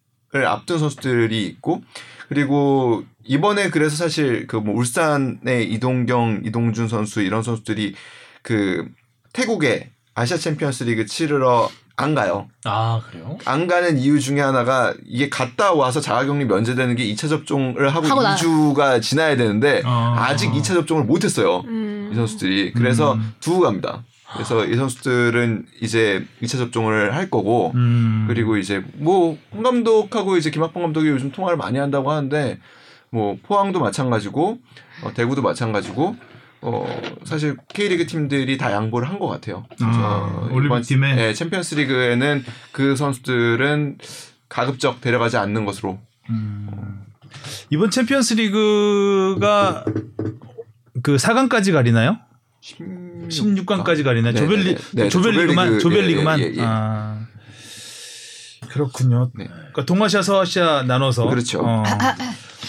앞둔 선수들이 있고 그리고 이번에 그래서 사실 그 뭐 울산의 이동경, 이동준 선수 이런 선수들이 그 태국에 아시아 챔피언스 리그 치르러 안 가요. 아 그래요? 안 가는 이유 중에 하나가 이게 갔다 와서 자가격리 면제되는 게 2차 접종을 하고, 하고 나- 2주가 지나야 되는데 어. 아직 2차 접종을 못 했어요. 음. 이 선수들이. 그래서 음. 두고 갑니다. 그래서 이 선수들은 이제 2차 접종을 할 거고 음. 그리고 이제 뭐 홍 감독하고 이제 김학범 감독이 요즘 통화를 많이 한다고 하는데 뭐 포항도 마찬가지고 어, 대구도 마찬가지고 어 사실 K리그 팀들이 다 양보를 한 것 같아요. 아, 그래서 올림픽 이번- 팀에? 네, 챔피언스리그에는 그 선수들은 가급적 데려가지 않는 것으로 음. 이번 챔피언스 리그가 그 4강까지 가리나요? 16 강까지 가리나요? 네, 조별리 네, 네. 네, 조별리그만 조별리그, 조별리그만 예, 예, 예. 아. 그렇군요. 네. 그러니까 동아시아, 서아시아 나눠서 그렇죠. 어,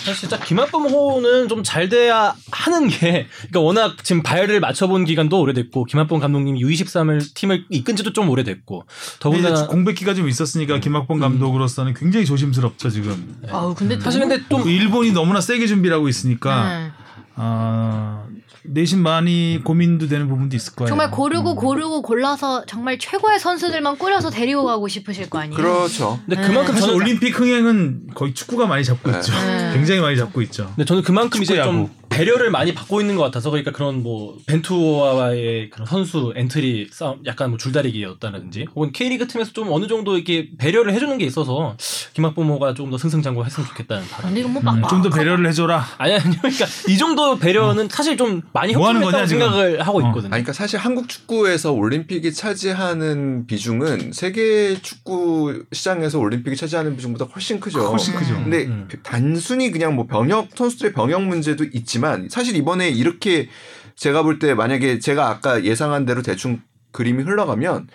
사실 진짜 김한범 호는 좀 잘 돼야 하는 게 그러니까 워낙 지금 발을 맞춰본 기간도 오래됐고 김한범 감독님이 U23을 팀을 이끈 지도 좀 오래됐고 더군다나 근데 공백기가 좀 있었으니까 김학범 감독으로서는 굉장히 조심스럽죠 지금. 아우 근데 사실 근데 좀또 일본이 너무나 세게 준비를 하고 있으니까 음. 아, 내심 많이 고민도 되는 부분도 있을 거예요. 정말 고르고 고르고 골라서 정말 최고의 선수들만 꾸려서 데리고 가고 싶으실 거 아니에요. 그렇죠. 근데 네. 그만큼 사실 저는 올림픽 흥행은 거의 축구가 많이 잡고 네. 있죠. 네. 굉장히 많이 잡고 있죠. 근데 저는 그만큼 이제 축구, 좀 야구. 배려를 많이 받고 있는 것 같아서 그러니까 그런 뭐 벤투와의 그런 선수 엔트리 싸움 약간 뭐 줄다리기였다든지 혹은 K리그 팀에서 좀 어느 정도 이렇게 배려를 해주는 게 있어서 김학범호가 조금 더 승승장구 했으면 좋겠다는 바람. 근데 이건 뭐 음, 막, 좀 더 배려를 해줘라. 아니 아니 그러니까 이 정도 배려는 사실 좀 많이 뭐 하는 거냐? 생각을 하고 어. 있거든요. 아니, 그러니까 사실 한국 축구에서 올림픽이 차지하는 비중은 세계 축구 시장에서 올림픽이 차지하는 비중보다 훨씬 크죠. 훨씬 크죠. 근데 음. 그 단순히 그냥 뭐 병역 선수들의 병역 문제도 있지만 사실 이번에 이렇게 제가 볼 때 만약에 제가 아까 예상한 대로 대충 그림이 흘러가면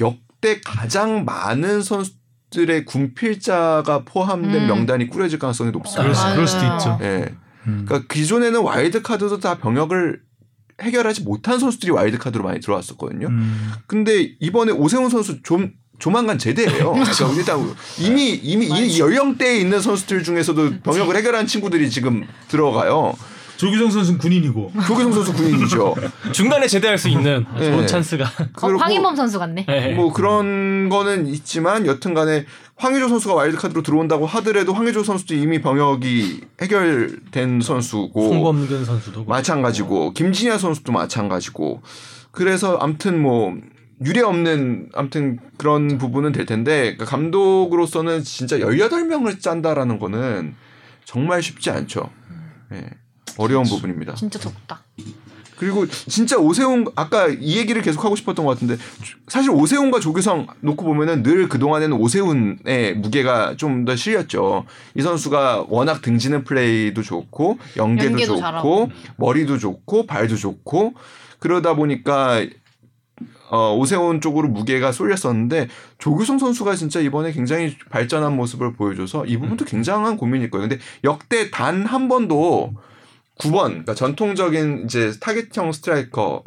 역대 가장 많은 선수 들의 군필자가 포함된 음. 명단이 꾸려질 가능성이 높습니다. 그럴, 수, 수도 있죠. 예. 음. 그러니까 기존에는 와일드 카드도 다 병역을 해결하지 못한 선수들이 와일드 카드로 많이 들어왔었거든요. 음. 근데 이번에 오세훈 선수 좀 조만간 제대예요. 그러니까 일단 이미 이미 이 연령대에 있는 선수들 중에서도 병역을 해결한 친구들이 지금 들어가요. 조규성 선수는 군인이고. 조규성 선수 군인이죠. 중간에 제대할 수 있는 네. 좋은 찬스가. 어, 황인범 선수 같네. 네. 뭐 그런 거는 있지만 여튼간에 황의조 선수가 와일드카드로 들어온다고 하더라도 황의조 선수도 이미 병역이 해결된 선수고 송범근 선수도 마찬가지고 김진야 선수도 마찬가지고 그래서 암튼 뭐 유례 없는 암튼 그런 부분은 될 텐데 그러니까 감독으로서는 진짜 18명을 짠다라는 거는 정말 쉽지 않죠. 예. 어려운 부분입니다. 진짜 적다. 그리고 진짜 오세훈 아까 이 얘기를 계속 하고 싶었던 것 같은데 사실 오세훈과 조규성 놓고 보면은 늘 그 동안에는 오세훈의 무게가 좀 더 실렸죠. 이 선수가 워낙 등지는 플레이도 좋고 연계도, 연계도 좋고 잘하고. 머리도 좋고 발도 좋고 그러다 보니까 어, 오세훈 쪽으로 무게가 쏠렸었는데 조규성 선수가 진짜 이번에 굉장히 발전한 모습을 보여줘서 이 부분도 굉장한 고민일 거예요. 근데 역대 단 한 번도 9번, 그러니까 전통적인 이제 타겟형 스트라이커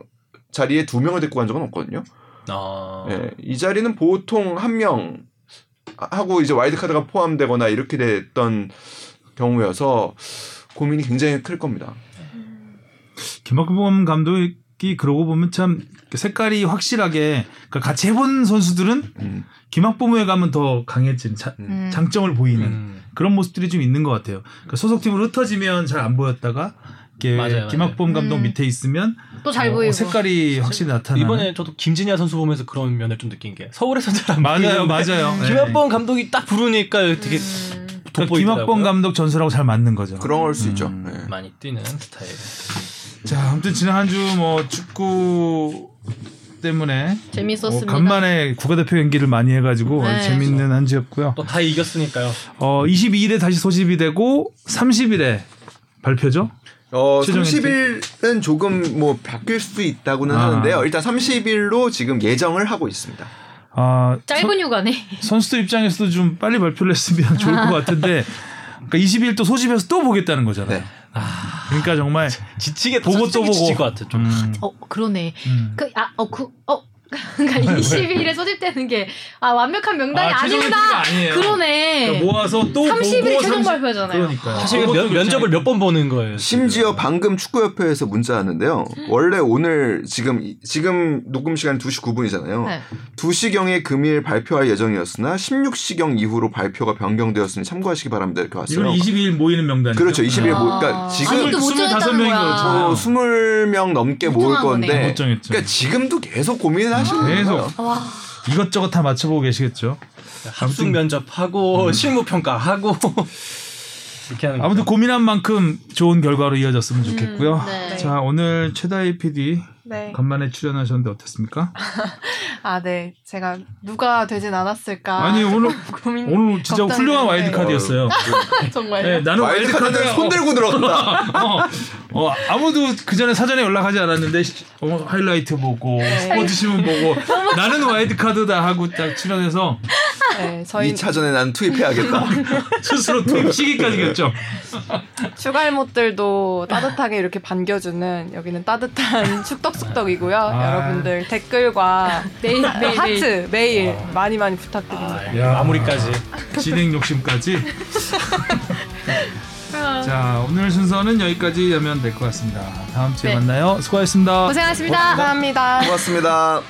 자리에 두 명을 데리고 간 적은 없거든요. 아. 예, 이 자리는 보통 한 명 하고 이제 와일드 카드가 포함되거나 이렇게 됐던 경우여서 고민이 굉장히 클 겁니다. 김학범 감독이 그러고 보면 참 색깔이 확실하게 그러니까 같이 해본 선수들은 음. 김학범에 가면 더 강해진 자- 음. 장점을 보이는 음. 그런 모습들이 좀 있는 것 같아요. 그러니까 소속팀으로 흩어지면 잘 안 보였다가 이렇게 맞아요, 김학범 감독 음. 밑에 있으면 또잘 어, 보이고. 색깔이 확실히 나타나는. 이번에 저도 김진야 선수 보면서 그런 면을 좀 느낀 게 서울에서 잘안 맞아요, 맞아요. 네. 김학범 감독이 딱 부르니까 되게 음. 그러니까 돋보이더라고요. 김학범 감독 전술하고 잘 맞는 거죠. 그런 걸수 있죠. 음. 예. 많이 뛰는 스타일. 자, 아무튼 지난 한 주 뭐 축구 때문에 재밌었습니다. 어, 간만에 국가대표 연기를 많이 해가지고 네. 재밌는 한 주였고요. 또 다 이겼으니까요. 어, 22일에 다시 소집이 되고 30일에 발표죠. 어, 최종 30일은 조금 뭐 바뀔 수 있다고는 아. 하는데요. 일단 30일로 지금 예정을 하고 있습니다. 아, 짧은 휴가네. 선수들 입장에서도 좀 빨리 발표를 했으면 좋을 것 같은데 그러니까 22일 또 소집해서 또 보겠다는 거잖아요. 네. 그러니까 정말 지치게 보고 또 보고. 지칠 것 같아. 좀. 음, 어 그러네. 음. 그아어그 어. 그 러니까 22일에 소집되는 게 아 완벽한 명단이 아, 아, 아니에요. 그러네. 그러니까 모아서 또 30일이 보고 최종 30 발표잖아요. 그러니까 사실 면, 면접을 몇 번 보는 거예요. 심지어 방금 축구협회에서 문자 왔는데요. 원래 오늘 지금 지금 녹음 시간 2시 9분이잖아요. 네. 2시경에 금일 발표할 예정이었으나 16시경 이후로 발표가 변경되었으니 참고하시기 바랍니다. 이렇게 왔어요. 이건 22일 모이는 명단이죠. 그렇죠. 20일 아. 모, 그러니까 지금 못 정했다는 25명인 거야. 거죠. 어, 20명 넘게 모을. 건데 못 정했죠. 그러니까 지금도 계속 고민을 하시는 계속. 거예요. 와 이것저것 다 맞춰보고 계시겠죠. 합숙 면접하고 실무 평가하고 이렇게 하는 아무튼 거죠. 고민한 만큼 좋은 결과로 이어졌으면 좋겠고요. 음, 네. 자 오늘 최다희 PD 네. 간만에 출연하셨는데 어땠습니까? 아, 네. 제가 누가 되진 않았을까. 아니 오늘 고민. 오늘 진짜 걱정이 훌륭한 되는데. 와일드 카드였어요. 정말요. 네, 나는 와일드 와일드카드는 카드 손 들고 들어갔다. 어, 어, 아무도 그 전에 사전에 연락하지 않았는데 시- 어, 하이라이트 보고 스포츠 신문 보고 나는 와일드 카드다 하고 딱 출연해서 네, 저희 2차전에 난 투입해야겠다. 스스로 투입 시기까지 결정. 추갈못들도 따뜻하게 이렇게 반겨주는 여기는 따뜻한 축덕숙덕이고요. 아. 여러분들 댓글과 매일 매일. 하트 매일 많이 많이 부탁드립니다. 야. 마무리까지. 진행 욕심까지. 자 오늘 순서는 여기까지 하면 될 것 같습니다. 다음 주에 네. 만나요. 수고하셨습니다. 고생하셨습니다. 감사합니다. 고맙습니다.